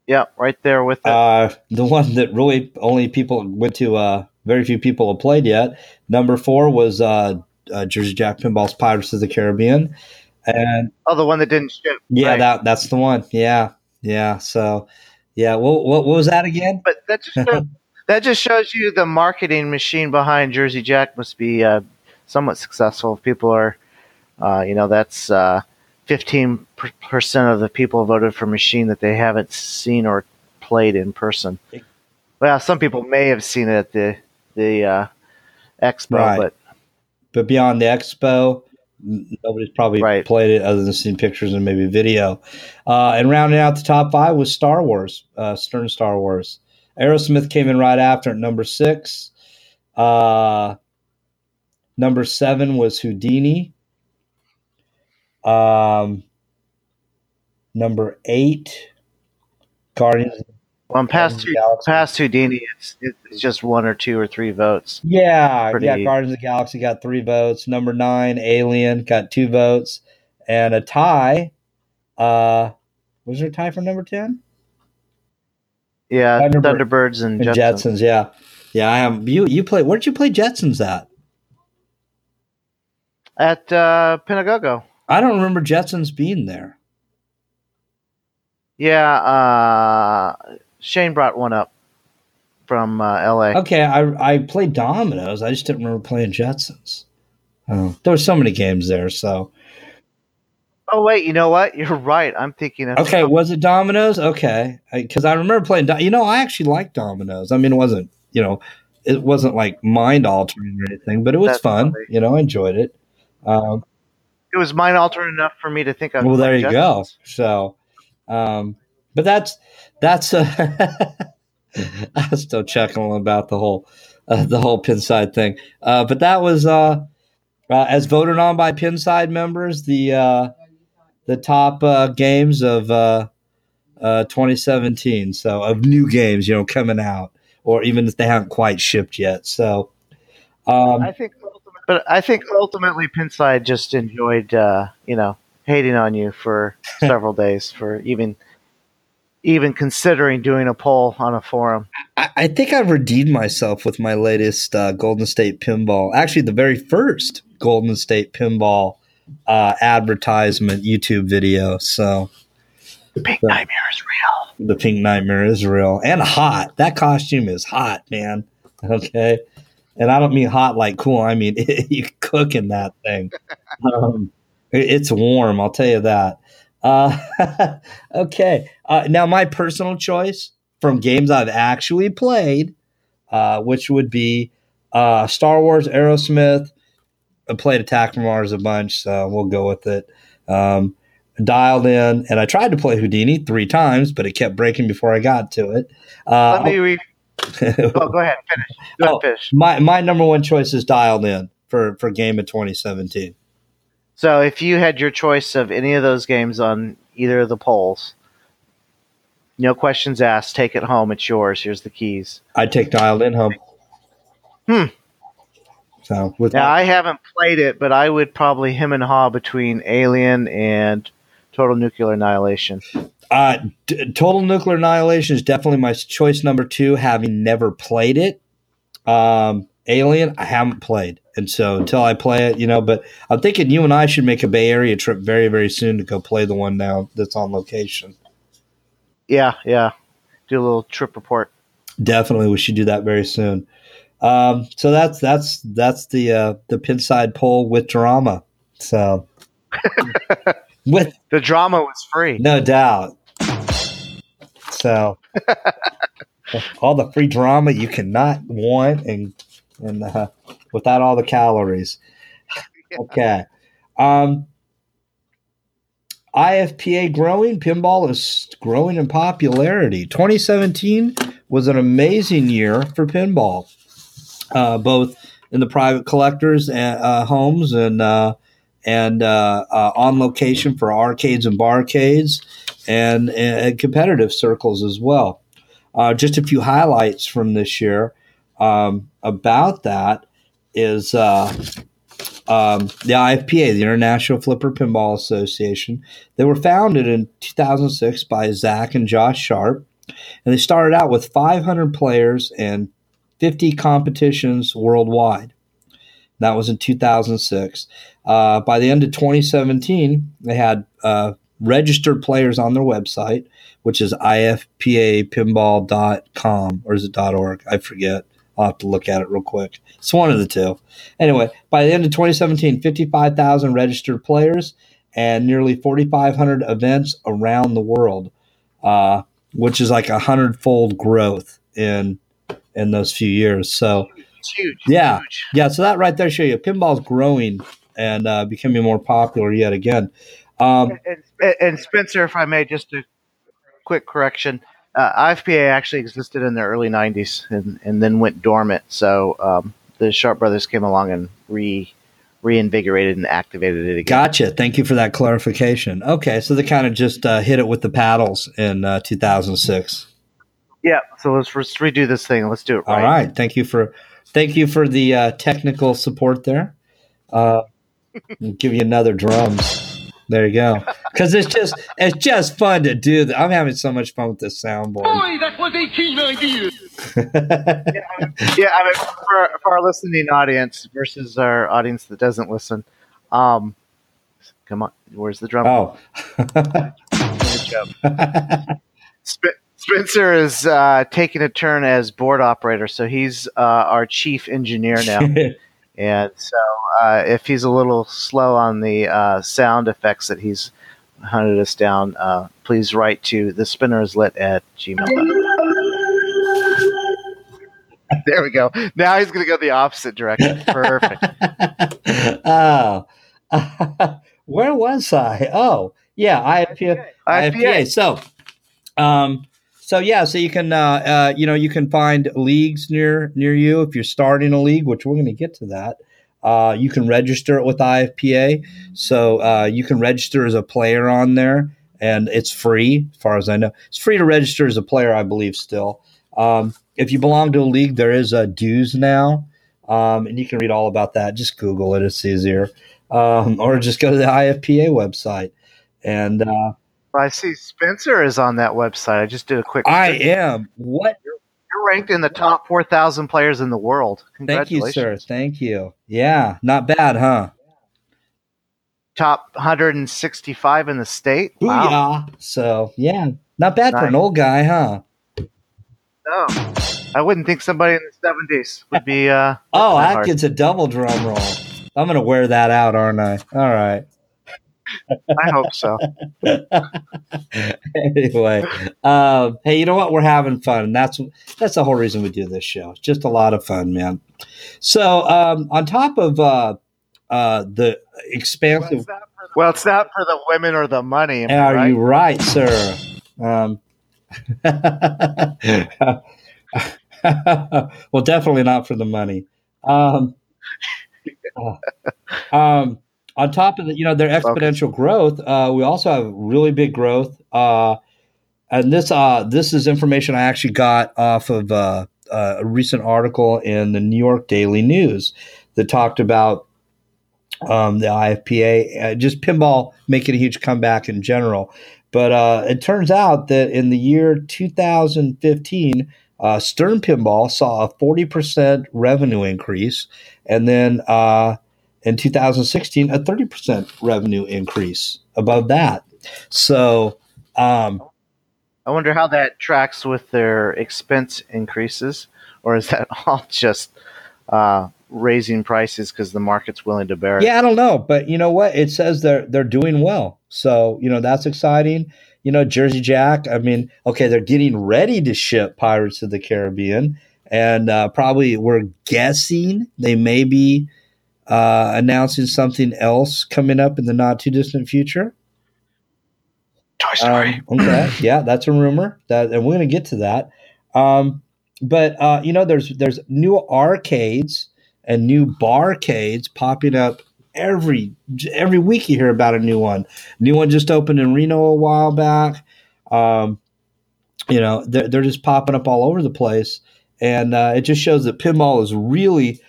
Yeah, right there with it. Uh, the one that really only people went to, uh, very few people have played yet. Number four was uh, uh, Jersey Jack Pinball's Pirates of the Caribbean, and oh, the one that didn't ship. yeah, Right. that that's the one. Yeah, yeah. So, yeah. What what, what was that again? But that just shows, [LAUGHS] that just shows you the marketing machine behind Jersey Jack must be uh, somewhat successful. If people are, uh, you know, that's fifteen percent of the people voted for machine that they haven't seen or played in person. Well, some people may have seen it at the the uh, expo, Right. but But beyond the expo, nobody's probably Right. played it other than seen pictures and maybe video. Uh, and rounding out the top five was Star Wars, uh, Stern Star Wars. Aerosmith came in right after at number six. Uh, number seven was Houdini. Um, number eight, Guardians. well, I'm past two, the Hu- Galaxy. past Houdini. It's it's just one or two or three votes. Yeah, Pretty- yeah. Guardians of the Galaxy got three votes. Number nine, Alien, got two votes, and a tie. Uh, was there a tie for number ten? Yeah, Thunderbird- Thunderbirds and, And Jetsons. Jetsons. Yeah, yeah. I am. You you play? Where did you play Jetsons at? at uh, Pinagogo. I don't remember Jetsons being there. Yeah, uh, Shane brought one up from uh, L.A. Okay, I I played Dominoes. I just didn't remember playing Jetsons. Oh, there were so many games there. So Oh wait, you know what? You're right. I'm thinking of okay, was it Dominoes? Okay, because I, remember playing. Do- You know, I actually liked Dominoes. I mean, it wasn't you know, it wasn't like mind altering or anything, but it was That's fun. funny. You know, I enjoyed it. Um, It was mind altering enough for me to think of. well, there you Jetsons. go. So, um, but that's that's. Uh, [LAUGHS] I'm still chuckling about the whole uh, the whole Pinside thing. Uh, but that was uh, uh, as voted on by Pinside members the uh, the top games of uh, uh, 2017. So of new games, you know, coming out, or even if they haven't quite shipped yet. So. Um, I think, but I think ultimately Pinside just enjoyed, you know, hating on you for several days for even even considering doing a poll on a forum. I, I think I've redeemed myself with my latest uh, Golden State Pinball. Actually, the very first Golden State Pinball uh, advertisement YouTube video. So The Pink Yeah. Nightmare is real. the Pink Nightmare is real and hot. That costume is hot, man. [LAUGHS] Okay. And I don't mean hot like cool. I mean [LAUGHS] you cook in that thing. [LAUGHS] Um, it's warm. I'll tell you that. Uh, [LAUGHS] okay. Uh, now, my personal choice from games I've actually played, uh, which would be uh, Star Wars, Aerosmith. I played Attack from Mars a bunch, so we'll go with it. Um, dialed in, and I tried to play Houdini three times, but it kept breaking before I got to it. Let Uh, me re- [LAUGHS] oh, go ahead, finish. Go Oh. ahead, finish. my my number one choice is dialed in for for game of 2017. So, if you had your choice of any of those games on either of the polls, no questions asked. Take it home. It's yours. Here's the keys. I'd take dialed in home. Hmm. So with Now, I haven't played it, but I would probably him and haw between Alien and Total Nuclear Annihilation. Uh, D- Total Nuclear Annihilation is definitely my choice number two, having never played it. Um, Alien, I haven't played. And so until I play it, you know, but I'm thinking you and I should make a Bay Area trip very, very soon to go play the one now that's on location. Yeah, yeah. Do a little trip report. Definitely, we should do that very soon. Um, so that's that's that's the uh, the pinside poll with drama. So [LAUGHS] with The drama was free. no doubt. So [LAUGHS] all the free drama you cannot want and and uh, without all the calories. [LAUGHS] Okay. Um, IFPA growing, pinball is growing in popularity. 2017 was an amazing year for pinball, uh, both in the private collectors and uh, homes and uh, and uh, uh, on location for arcades and barcades and, and competitive circles as well. Uh, just a few highlights from this year um, about that is uh, um, the IFPA, the International Flipper Pinball Association. They were founded in 2006 by Zach and Josh Sharp, and they started out with 500 players and 50 competitions worldwide. That was in 2006. Uh, by the end of 2017, they had uh, registered players on their website, which is ifpapinball.com or is it .org? I forget. I'll have to look at it real quick. It's one of the two. Anyway, by the end of 2017, 55,000 registered players and nearly 4,500 events around the world, uh, which is like a hundredfold growth in in those few years. So It's huge. Yeah. Huge. yeah, so that right there show you pinball's growing and uh, becoming more popular yet again. Um, and, and Spencer, if I may, just a quick correction. Uh, IFPA actually existed in the early 90s and, and then went dormant. So um, the Sharp brothers came along and re reinvigorated and activated it again. Gotcha. Thank you for that clarification. Okay, so they kind of just uh, hit it with the paddles in uh, 2006. Yeah. So let's, let's redo this thing. Let's do it All right. right. Thank you for thank you for the uh, technical support there. Uh, [LAUGHS] give you another drums. There you go. Because it's just it's just fun to do. That. I'm having so much fun with this soundboard. Boy, that was a keen idea. [LAUGHS] yeah, I mean, for, for our listening audience versus our audience that doesn't listen, um, come on, where's the drum? oh. Good [LAUGHS] job. Sp- Spencer is uh, taking a turn as board operator, so he's uh, our chief engineer now. [LAUGHS] and so, uh, if he's a little slow on the uh, sound effects that he's hunted us down, uh, please write to the spinners lit at gmail.com. there we go. Now he's going to go the opposite direction. Perfect. [LAUGHS] oh. [LAUGHS] Where was I? Oh, yeah, IPA. IPA. So, um, so yeah, so you can, uh, uh, you know, you can find leagues near near you if you're starting a league, which we're going to get to that. Uh, you can register it with IFPA, so uh, you can register as a player on there, and it's free, as far as I know. It's free to register as a player, I believe. Still, um, if you belong to a league, there is a dues now, um, and you can read all about that. Just Google it; it's easier, um, or just go to the IFPA website. And uh, I see Spencer is on that website. I just did a quick. I am what You're ranked in the top 4,000 players in the world. Thank you, Congratulations. sir. Thank you. Yeah, not bad, huh? Top 165 in the state. Wow. Booyah. So, yeah, not bad for an old guy, huh? No, I wouldn't think somebody in the 70s would be. Uh, [LAUGHS] Oh, that that hard. gets a double drum roll. I'm going to wear that out, aren't I? All right. I hope so. [LAUGHS] anyway, um, hey, you know what? We're having fun, and that's that's the whole reason we do this show. It's just a lot of fun, man. So, um, on top of uh, uh, the expansive Well, it's not for the women or the money. am Are right? you right, sir? Um, [LAUGHS] well, definitely not for the money. Um, [LAUGHS] uh, um, on top of the, you know, their exponential growth, uh, we also have really big growth. Uh, and this, uh, this is information I actually got off of uh, uh, a recent article in the New York Daily News that talked about um, the IFPA, uh, just pinball making a huge comeback in general. But uh, it turns out that in the year 2015, uh, Stern Pinball saw a 40% revenue increase. And then uh, in 2016, a 30% revenue increase above that. So, um, I wonder how that tracks with their expense increases, or is that [LAUGHS] all just uh, raising prices because the market's willing to bear it? Yeah, I don't know, but you know what? It says they're they're doing well, so you know that's exciting. You know, Jersey Jack. I mean, okay, they're getting ready to ship Pirates of the Caribbean, and uh, probably we're guessing they may be uh, announcing something else coming up in the not too distant future. Toy Story. Um, okay, [CLEARS THROAT] yeah, that's a rumor. That, and we're going to get to that. Um, but uh, you know, there's there's new arcades and new barcades popping up every every week. You hear about a new one. New one just opened in Reno a while back. Um, you know, they're, they're just popping up all over the place, and uh, it just shows that pinball is really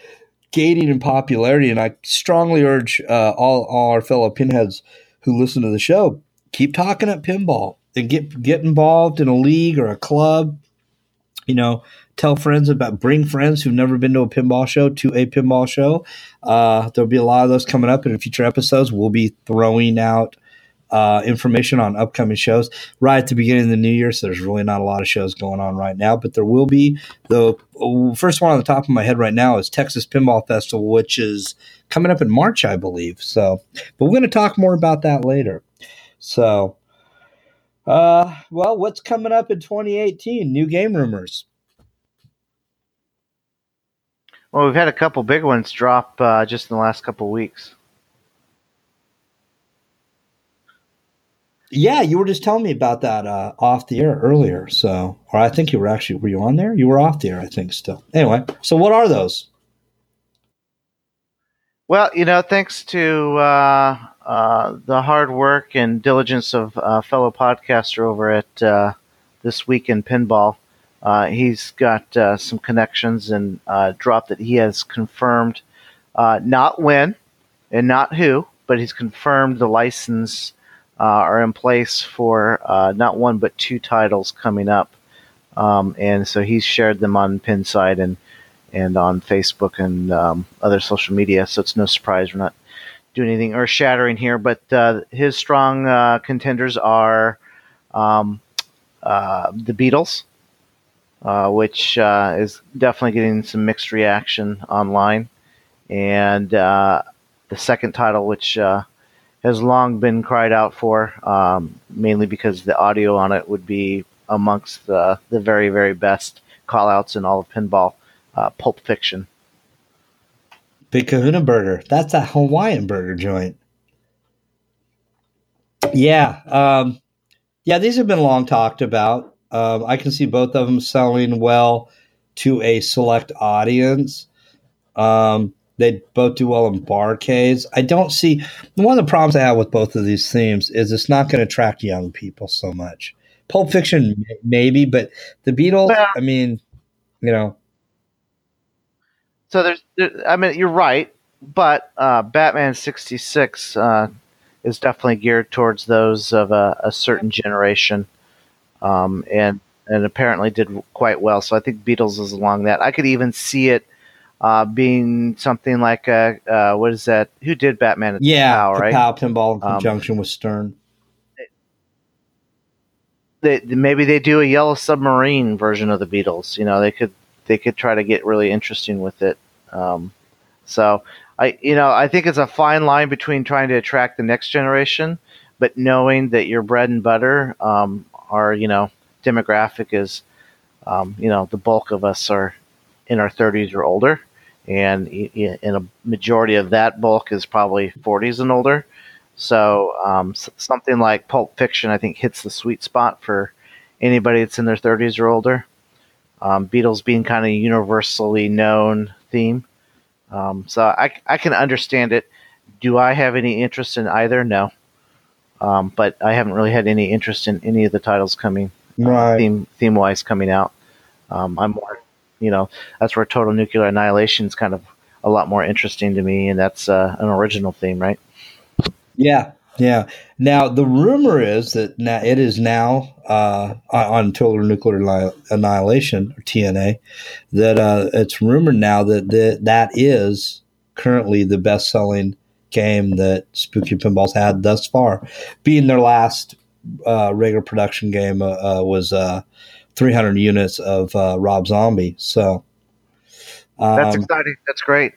gaining in popularity. And I strongly urge uh, all all our fellow pinheads who listen to the show keep talking at pinball and get get involved in a league or a club. You know, tell friends about bring friends who've never been to a pinball show to a pinball show. Uh, there'll be a lot of those coming up in future episodes. We'll be throwing out uh, information on upcoming shows right at the beginning of the new year. So there's really not a lot of shows going on right now, but there will be. The first one on the top of my head right now is Texas Pinball Festival, which is coming up in March, I believe. So, but we're going to talk more about that later. So, uh, well, what's coming up in 2018? New game rumors. Well, we've had a couple big ones drop uh, just in the last couple weeks. Yeah, you were just telling me about that uh, off the air earlier. So, or I think you were actually were you on there? You were off the air, I think. Still, anyway. So, what are those? Well, you know, thanks to uh, uh, the hard work and diligence of uh, fellow podcaster over at uh, This Week in Pinball. Uh, he's got some connections and drop that he has confirmed not when and not who, but he's confirmed the license are in place for not one but two titles coming up. Um, and so he's shared them on Pinside and and on Facebook and um, other social media. So it's no surprise we're not doing anything earth shattering here, but uh, his strong uh, contenders are um, uh, the Beatles, uh, which uh, is definitely getting some mixed reaction online, and uh, the second title, which has long been cried out for, um, mainly because the audio on it would be amongst the, the very, very best callouts in all of pinball, Pulp Fiction. Big Kahuna Burger. That's a Hawaiian burger joint. Yeah. Um, yeah, these have been long talked about. Um, I can see both of them selling well to a select audience. Um, they both do well in barcades. I don't see one of the problems I have with both of these themes is it's not going to attract young people so much. Pulp Fiction, maybe, but the Beatles. I mean, you know, so there's, there, I mean, you're right, but uh, Batman '66 uh, is definitely geared towards those of a, a certain generation, um, and and apparently did quite well. So I think Beatles is along that. I could even see it uh, being something like a uh, what is that? Who did Batman? yeah, Pow, right? Pow Pinball in um, conjunction um, with Stern. They, maybe they do a Yellow Submarine version of the Beatles. You know, they could they could try to get really interesting with it. Um, so I, you know, I think it's a fine line between trying to attract the next generation, but knowing that your bread and butter, um, our, you know, demographic is, um, you know, the bulk of us are in our 30s or older, and in a majority of that bulk is probably 40s and older. So um, something like Pulp Fiction, I think, hits the sweet spot for anybody that's in their 30s or older. Um, Beatles being kind of universally known theme. Um, so I, I can understand it. Do I have any interest in either? No. Um, but I haven't really had any interest in any of the titles coming uh, right. uh, theme theme wise coming out. Um, I'm more, you know, that's where Total Nuclear Annihilation is kind of a lot more interesting to me, and that's uh, an original theme, right? Yeah, yeah. Now the rumor is that now it is now uh, on total nuclear annihilation or TNA that uh, it's rumored now that the, that is currently the best selling game that Spooky Pinballs had thus far, being their last uh, regular production game uh, uh, was 300 units of uh, Rob Zombie. So That's um, exciting. That's great.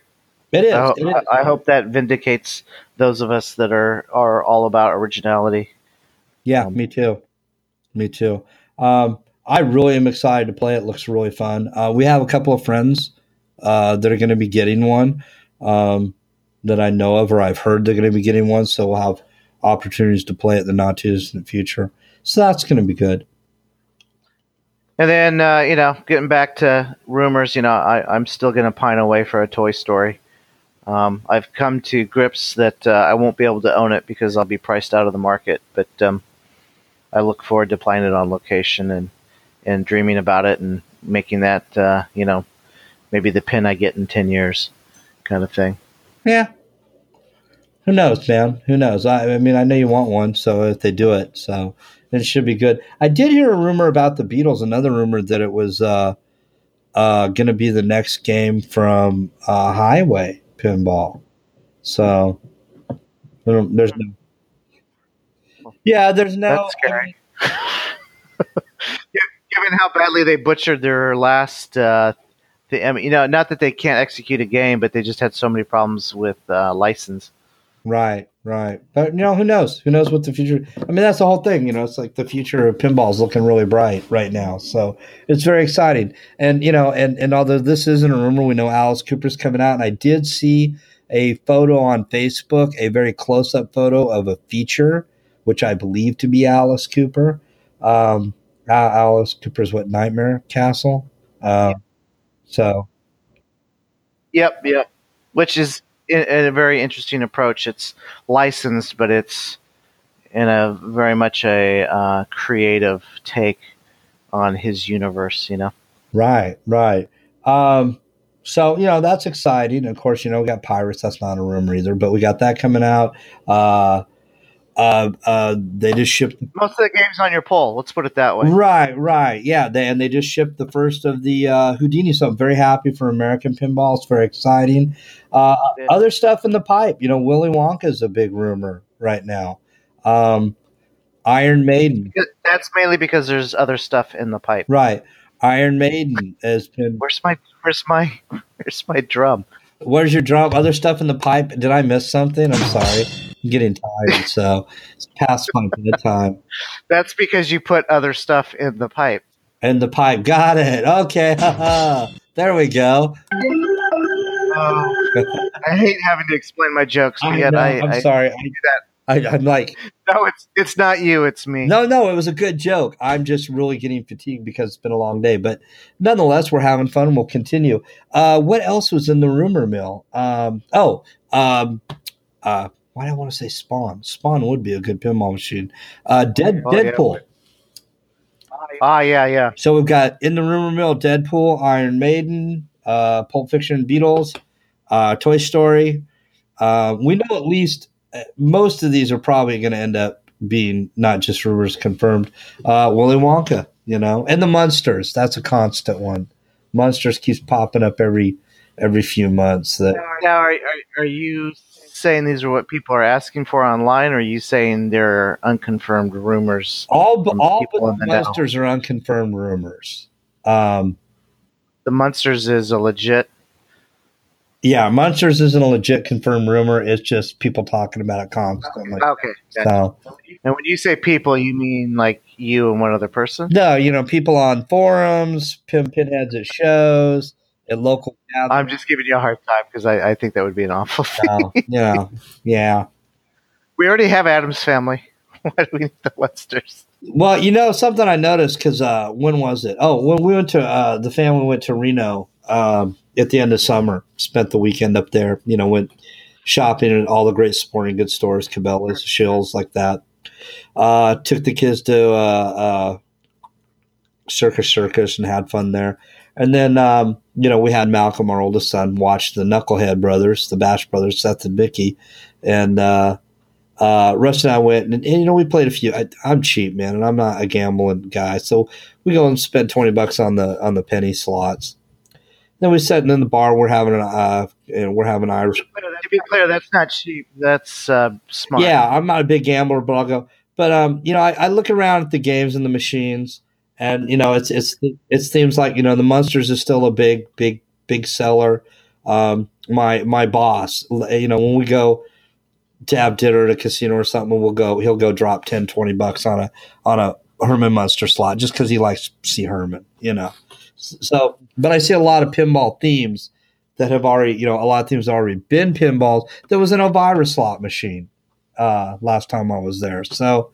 it is. I, ho- it is. I hope that vindicates those of us that are are all about originality. Yeah, Um, me too. Me too. Um, I really am excited to play it. Looks really fun. Uh, we have a couple of friends uh, that are going to be getting one um, that I know of, or I've heard they're going to be getting one. So we'll have opportunities to play it in the not too distant future. So that's going to be good. And then uh, you know, getting back to rumors, you know, I, I'm still going to pine away for a Toy Story. Um, I've come to grips that uh, I won't be able to own it because I'll be priced out of the market. But um, I look forward to playing it on location and and dreaming about it and making that uh, you know maybe the pin I get in ten years, kind of thing. Yeah. Who knows, man? Who knows? I, I mean, I know you want one, so if they do it, so it should be good. I did hear a rumor about the Beatles. Another rumor that it was uh, uh, going to be the next game from uh, Heighway Pinball. So there's no. Yeah, there's no. That's scary. Given how badly they butchered their last, uh, the I mean, you know, not that they can't execute a game, but they just had so many problems with uh, license. Right, right. But you know, who knows? Who knows what the future? I mean, that's the whole thing. You know, it's like the future of pinball is looking really bright right now. So it's very exciting. And you know, and and although this isn't a rumor, we know Alice Cooper's coming out, and I did see a photo on Facebook, a very close-up photo of a feature, which I believe to be Alice Cooper. Um, Alice Cooper's what Nightmare Castle. Um, so Yep, yep. Which is in, a very interesting approach. It's licensed, but it's in a very much a uh, creative take on his universe. You know. Right, right. Um, so you know that's exciting. Of course, you know we got Pirates. That's not a rumor either, but we got that coming out. Uh, uh, uh, they just shipped. Most of the games on your poll. Let's put it that way. Right, right. Yeah, they, and they just shipped the first of the uh, Houdini. So I'm very happy for American pinball. It's very exciting. Uh, Yeah. Other stuff in the pipe. You know, Willy Wonka is a big rumor right now. Um, Iron Maiden. That's mainly because there's other stuff in the pipe. Right. Iron Maiden has been Where's my Where's my [LAUGHS] Where's my drum? Where's your drum? Other stuff in the pipe? Did I miss something? I'm sorry. Getting tired, so it's past my bedtime. That's because you put other stuff in the pipe. And the pipe. Got it. Okay. [LAUGHS] there we go. Oh, I hate having to explain my jokes, but I yet know, I, I'm I sorry. I, I, I'm like, no, it's it's not you, it's me. no, no, it was a good joke. I'm just really getting fatigued because it's been a long day. But nonetheless, we're having fun and we'll continue. Uh, what else was in the rumor mill? Um, oh, um, uh, why do I want to say Spawn? Spawn would be a good pinball machine. Uh, Dead Oh. Deadpool. Ah, yeah, yeah. So we've got in the rumor mill Deadpool, Iron Maiden, uh, Pulp Fiction, Beatles, uh, Toy Story. Uh, we know at least uh, most of these are probably going to end up being not just rumors confirmed. Uh, Willy Wonka, you know, and the Munsters. That's a constant one. Munsters keeps popping up every every few months. That Now, are, are, are you saying these are what people are asking for online, or are you saying they're unconfirmed rumors? all but all but the the. Munsters are unconfirmed rumors. Um, The Munsters is a legit. yeah, Munsters isn't a legit confirmed rumor. It's just people talking about it constantly. Okay. gotcha. So And when you say people, you mean like you and one other person? no, you know, people on forums, pin pinheads at shows, at local I'm just giving you a hard time because I, I think that would be an awful [LAUGHS] thing. Know, yeah. We already have Addams family. [LAUGHS] Why do we need the Munsters? Well, you know something I noticed because uh, when was it? Oh, when we went to uh, the family went to Reno um, at the end of summer. Spent the weekend up there. You know, went shopping at all the great sporting goods stores, Cabela's, Scheels, like that. Uh, took the kids to uh, uh, Circus Circus and had fun there. And then, um, you know, we had Malcolm, our oldest son, watch the Knucklehead brothers, the Bash brothers, Seth and Mickey. And uh, uh, Russ and I went, and, and, you know, we played a few. I, I'm cheap, man, and I'm not a gambling guy. So we go and spend 20 bucks on the on the penny slots. Then we're sitting in the bar. We're having an, uh, know, we're having Irish To be clear, that's not cheap. That's uh, smart. yeah, I'm not a big gambler, but I'll go. but um, you know, I, I look around at the games and the machines, and you know, it's it's it seems like you know the Munsters is still a big big big seller. Um, my my boss, you know, when we go to have dinner at a casino or something, we'll go. He'll go drop 10, 20 bucks on a on a Herman Munster slot just because he likes to see Herman. You know, so but I see a lot of pinball themes that have already, you know, a lot of themes have already been pinballs. There was an Elvira slot machine uh, last time I was there, so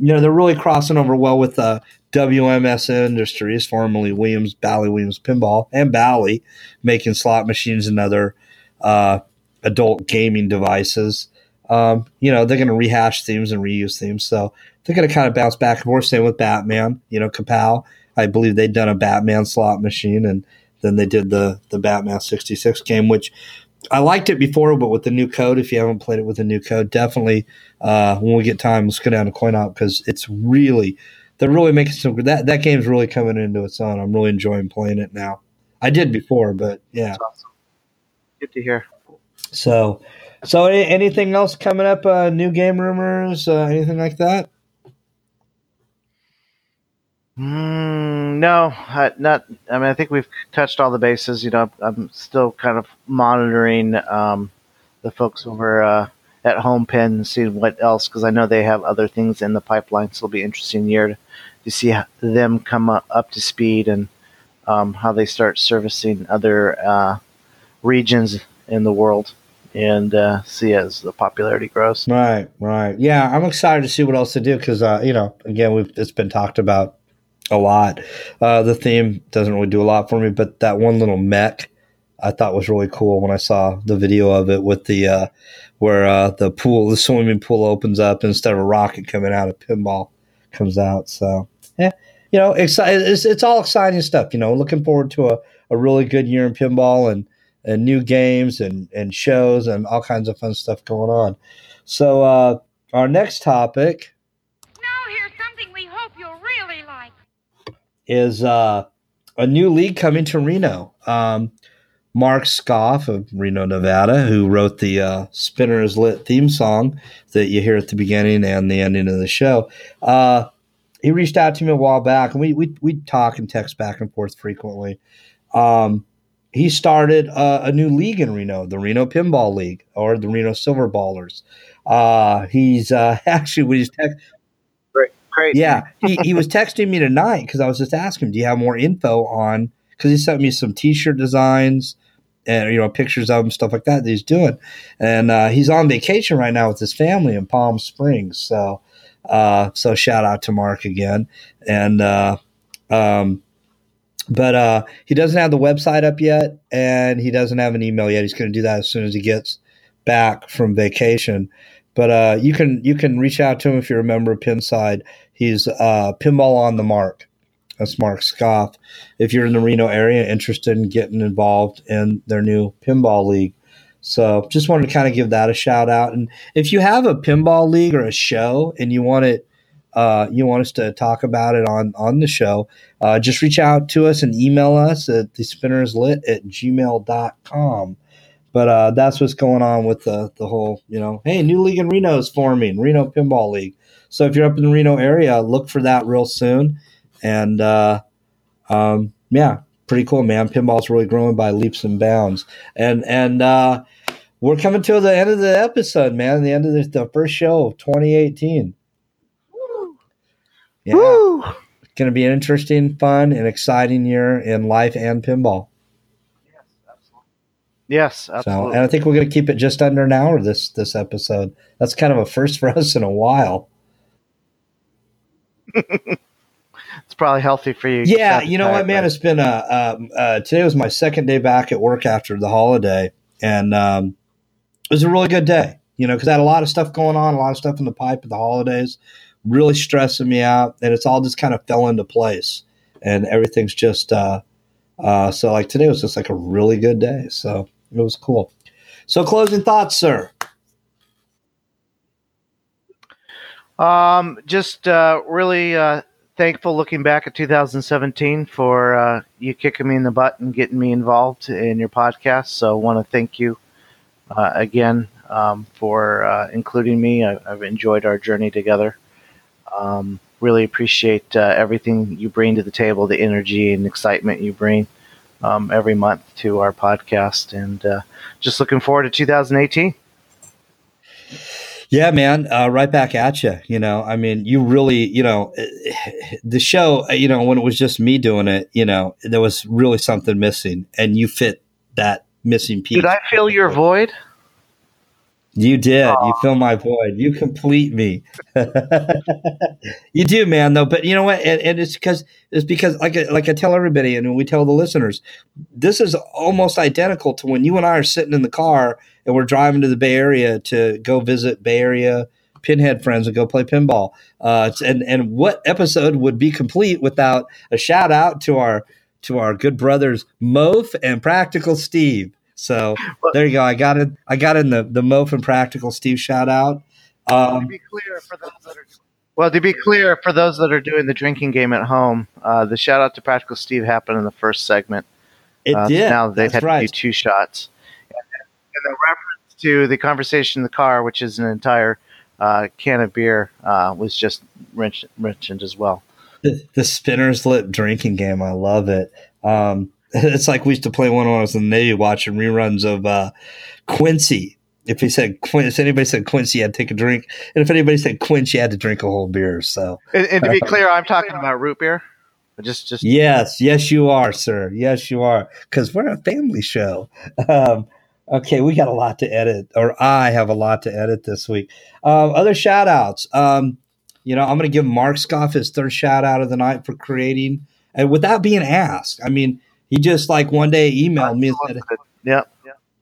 you know they're really crossing over well with the WMS Industries, formerly Williams Bally Williams Pinball, and Bally making slot machines and other uh, adult gaming devices um, you know, they're going to rehash themes and reuse themes. So they're going to kind of bounce back and forth. Same with Batman. You know, Kapow, I believe they'd done a Batman slot machine, and then they did the the Batman sixty six game, which I liked it before, but with the new code, if you haven't played it with the new code, definitely uh, when we get time, let's go down to Coin Op because it's really they're really making some that that game's really coming into its own. I'm really enjoying playing it now. I did before, but yeah, awesome. good to hear. So so, anything else coming up? Uh, new game rumors? Uh, anything like that? Mm, no, I, not. I mean, I think we've touched all the bases. You know, I'm still kind of monitoring um, the folks over uh, at Home Pin and seeing what else because I know they have other things in the pipeline. So it'll be interesting year to, to see them come up, up to speed and um, how they start servicing other uh, regions in the world and uh, see as the popularity grows. Right, right. Yeah, I'm excited to see what else to do because uh, you know, again, we've it's been talked about a lot. Uh, the theme doesn't really do a lot for me, but that one little mech I thought was really cool when I saw the video of it with the uh, where uh, the pool, the swimming pool opens up instead of a rocket coming out, a pinball comes out. So yeah, you know, it's, it's, it's all exciting stuff. You know, looking forward to a, a really good year in pinball and and new games and, and shows and all kinds of fun stuff going on. So, uh, our next topic. Now, here's something we hope you'll really like. Is uh, a new league coming to Reno. Um, Mark Scoff of Reno, Nevada, who wrote the uh, Spinners Lit theme song that you hear at the beginning and the ending of the show. Uh, he reached out to me a while back, and we we we talk and text back and forth frequently. Um, he started a, a, new league in Reno, the Reno Pinball League or the Reno Silver Ballers. Uh, he's uh, [LAUGHS] actually when he's text- great. Yeah, he, he was texting me tonight because I was just asking him, "Do you have more info on?" Because he sent me some T-shirt designs and you know pictures of him, stuff like that, that he's doing. And uh, he's on vacation right now with his family in Palm Springs. So, uh, so shout out to Mark again. And uh, um, but uh, he doesn't have the website up yet, and he doesn't have an email yet. He's going to do that as soon as he gets back from vacation. But uh, you can you can reach out to him if you're a member of Pinside. He's uh, Pinball on the Mark. That's Mark Scoff. If you're in the Reno area, interested in getting involved in their new pinball league. So just wanted to kind of give that a shout out. And if you have a pinball league or a show and you want it uh, you want us to talk about it on on the show, uh, just reach out to us and email us at the spinnerslit at gmail.com. But uh, that's what's going on with the, the whole, you know, hey, new league in Reno is forming, Reno Pinball League. So if you're up in the Reno area, look for that real soon. And uh, um, yeah, pretty cool, man. Pinball's really growing by leaps and bounds. And and uh, we're coming to the end of the episode, man. The end of the, the first show of 2018. Yeah. Woo! It's going to be an interesting, fun, and exciting year in life and pinball. Yes, absolutely. So, and I think we're going to keep it just under an hour this this episode. That's kind of a first [LAUGHS] for us in a while. [LAUGHS] it's probably healthy for you. Yeah, you know what, man? It's been a uh, uh, today was my second day back at work after the holiday, and um, it was a really good day. You know, because I had a lot of stuff going on, a lot of stuff in the pipe at the holidays really stressing me out, and it's all just kind of fell into place, and everything's just uh, uh, so like today was just like a really good day, so it was cool. So closing thoughts, sir. Um, just uh, really uh, thankful looking back at 2017 for uh, you kicking me in the butt and getting me involved in your podcast. So want to thank you uh, again um, for uh, including me. I, have enjoyed our journey together. Um, really appreciate uh, everything you bring to the table, the energy and excitement you bring um, every month to our podcast, and uh, just looking forward to 2018. Yeah, man, uh, right back at you. You know, I mean, you really, you know, the show, you know, when it was just me doing it, you know, there was really something missing, and you fit that missing piece. Did I fill your void? You did. Aww. You fill my void. You complete me. [LAUGHS] you do, man. Though, but you know what? And, and it's because it's because like like I tell everybody, and we tell the listeners, this is almost identical to when you and I are sitting in the car and we're driving to the Bay Area to go visit Bay Area pinhead friends and go play pinball. Uh, and and what episode would be complete without a shout out to our to our good brothers Mof and Practical Steve. So well, there you go. I got it. I got in the the Mof and Practical Steve shout out. Um, to be clear for those that are well, to be clear for those that are doing the drinking game at home, uh, the shout out to Practical Steve happened in the first segment. It uh, did. So now they've That's had right. to do two shots. And the reference to the conversation in the car, which is an entire uh, can of beer, uh, was just mentioned as well. The, the spinner's lit drinking game. I love it. Um, [LAUGHS] it's like we used to play one when I was in the Navy watching reruns of uh, Quincy. If he said Quincy, if anybody said Quincy, I'd take a drink, and if anybody said Quincy, you had to drink a whole beer. So, and, and to be [LAUGHS] clear, I'm talking about root beer. Just, just yes, yes, you are, sir. Yes, you are, because we're a family show. Um, okay, we got a lot to edit, or I have a lot to edit this week. Um, other shout outs. Um, you know, I'm going to give Mark Scoff his third shout out of the night for creating, and without being asked. I mean, he just like one day emailed me and said, "Yeah,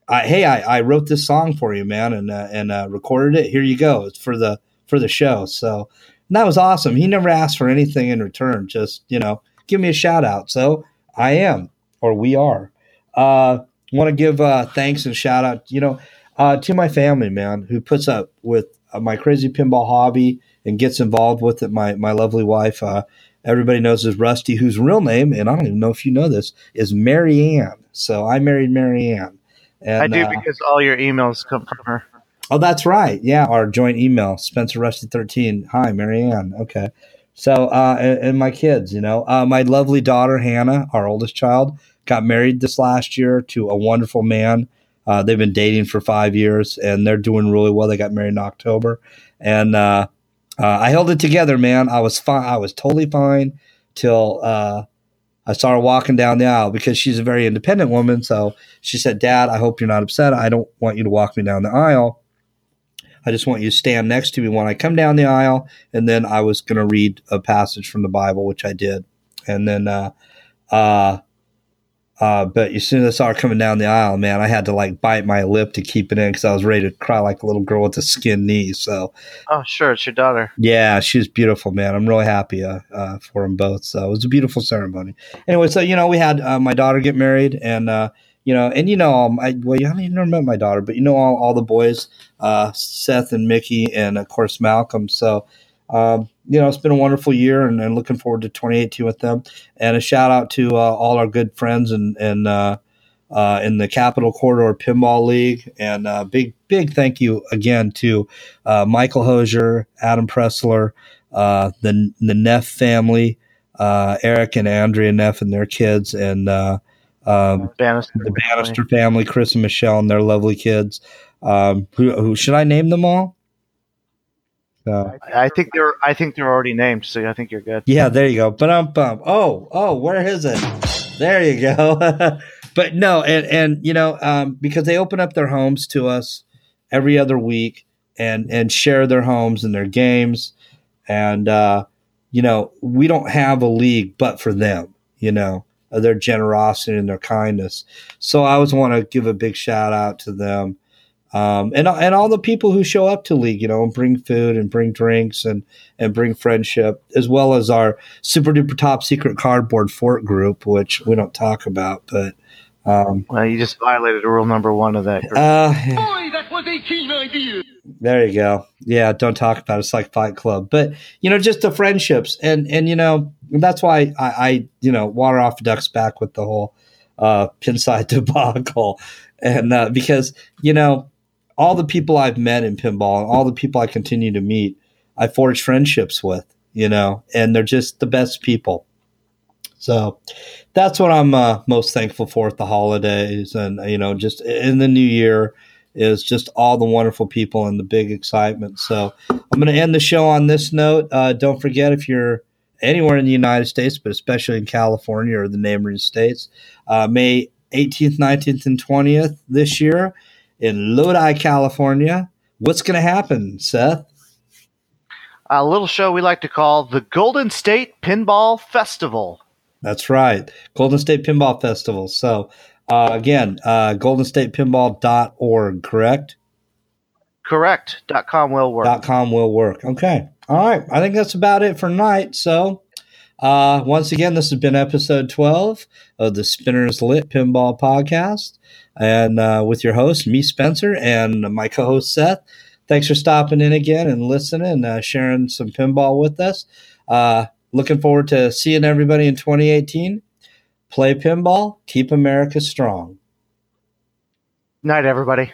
I, hey, I, I wrote this song for you, man, and uh, and uh, recorded it. Here you go. It's for the for the show." So that was awesome. He never asked for anything in return. Just you know, give me a shout out. So I am, or we are. Uh, Want to give uh, thanks and shout out, you know, uh, to my family, man, who puts up with my crazy pinball hobby and gets involved with it. My my lovely wife. Uh, everybody knows as Rusty, whose real name, and I don't even know if you know this, is Marianne. So I married Marianne. And, I do uh, because all your emails come from her. Oh, that's right. Yeah, our joint email, Spencer Rusty thirteen. Hi, Marianne. Okay. So, uh, and, and my kids, you know, uh, my lovely daughter Hannah, our oldest child, got married this last year to a wonderful man. Uh, they've been dating for five years, and they're doing really well. They got married in October, and uh, uh, I held it together, man. I was fine. I was totally fine till uh, I saw her walking down the aisle because she's a very independent woman. So she said, "Dad, I hope you're not upset. I don't want you to walk me down the aisle. I just want you to stand next to me when I come down the aisle." And then I was going to read a passage from the Bible, which I did, and then. Uh, uh, but as soon as I saw her coming down the aisle, man, I had to like bite my lip to keep it in because I was ready to cry like a little girl with a skin knee. So, oh, sure, it's your daughter. Yeah, she's beautiful, man. I'm really happy uh, uh, for them both. So it was a beautiful ceremony. Anyway, so you know, we had uh, my daughter get married, and uh, you know, and you know, um, I, well, you haven't even met my daughter, but you know, all, all the boys, uh, Seth and Mickey, and of course Malcolm. So um, you know, it's been a wonderful year and, and, looking forward to 2018 with them. And a shout out to uh, all our good friends and, and uh, uh, in the Capital Corridor Pinball League. And uh, big, big thank you again to uh, Michael Hosier, Adam Pressler, uh, the, the Neff family, Eric and Andrea Neff and their kids, and um, Bannister the Bannister family. family, Chris and Michelle and their lovely kids. Um, who, who should I name them all? So I think they're I think they're already named, so I think you're good. Yeah, there you go. But um bum. Oh, oh, where is it? There you go. [LAUGHS] but no, and and you know, um, because they open up their homes to us every other week and and share their homes and their games. And uh, you know, we don't have a league but for them, you know, their generosity and their kindness. So I always want to give a big shout out to them um, and and all the people who show up to league, you know, and bring food and bring drinks and and bring friendship, as well as our super duper top secret cardboard fort group, which we don't talk about, but. Um, well, you just violated rule number one of that. Group. Uh, Boy, that was a keen idea. There you go. Yeah, don't talk about it. It's like Fight Club, but you know, just the friendships, and and you know, that's why I, I you know water off ducks back with the whole uh, pinside [LAUGHS] debacle, and uh, because you know all the people I've met in pinball and all the people I continue to meet, I forge friendships with. you know, and they're just the best people. So that's what I'm uh, most thankful for at the holidays, and you know, just in the new year is just all the wonderful people and the big excitement. So I'm going to end the show on this note. Uh, don't forget if you're anywhere in the United States, but especially in California or the neighboring states, uh, May 18th, 19th, and 20th this year in Lodi, California. What's going to happen, Seth? A little show we like to call the Golden State Pinball Festival. That's right, Golden State Pinball Festival. So, uh, again, uh, goldenstatepinball.org, correct? Correct. Dot .com will work. Dot .com will work. Okay. All right. I think that's about it for night. So, uh, once again, this has been episode 12 of the Spinner's Lit Pinball Podcast. And uh, with your host, me, Spencer, and my co host, Seth. Thanks for stopping in again and listening and uh, sharing some pinball with us. Uh, looking forward to seeing everybody in 2018. Play pinball, keep America strong. Night, everybody.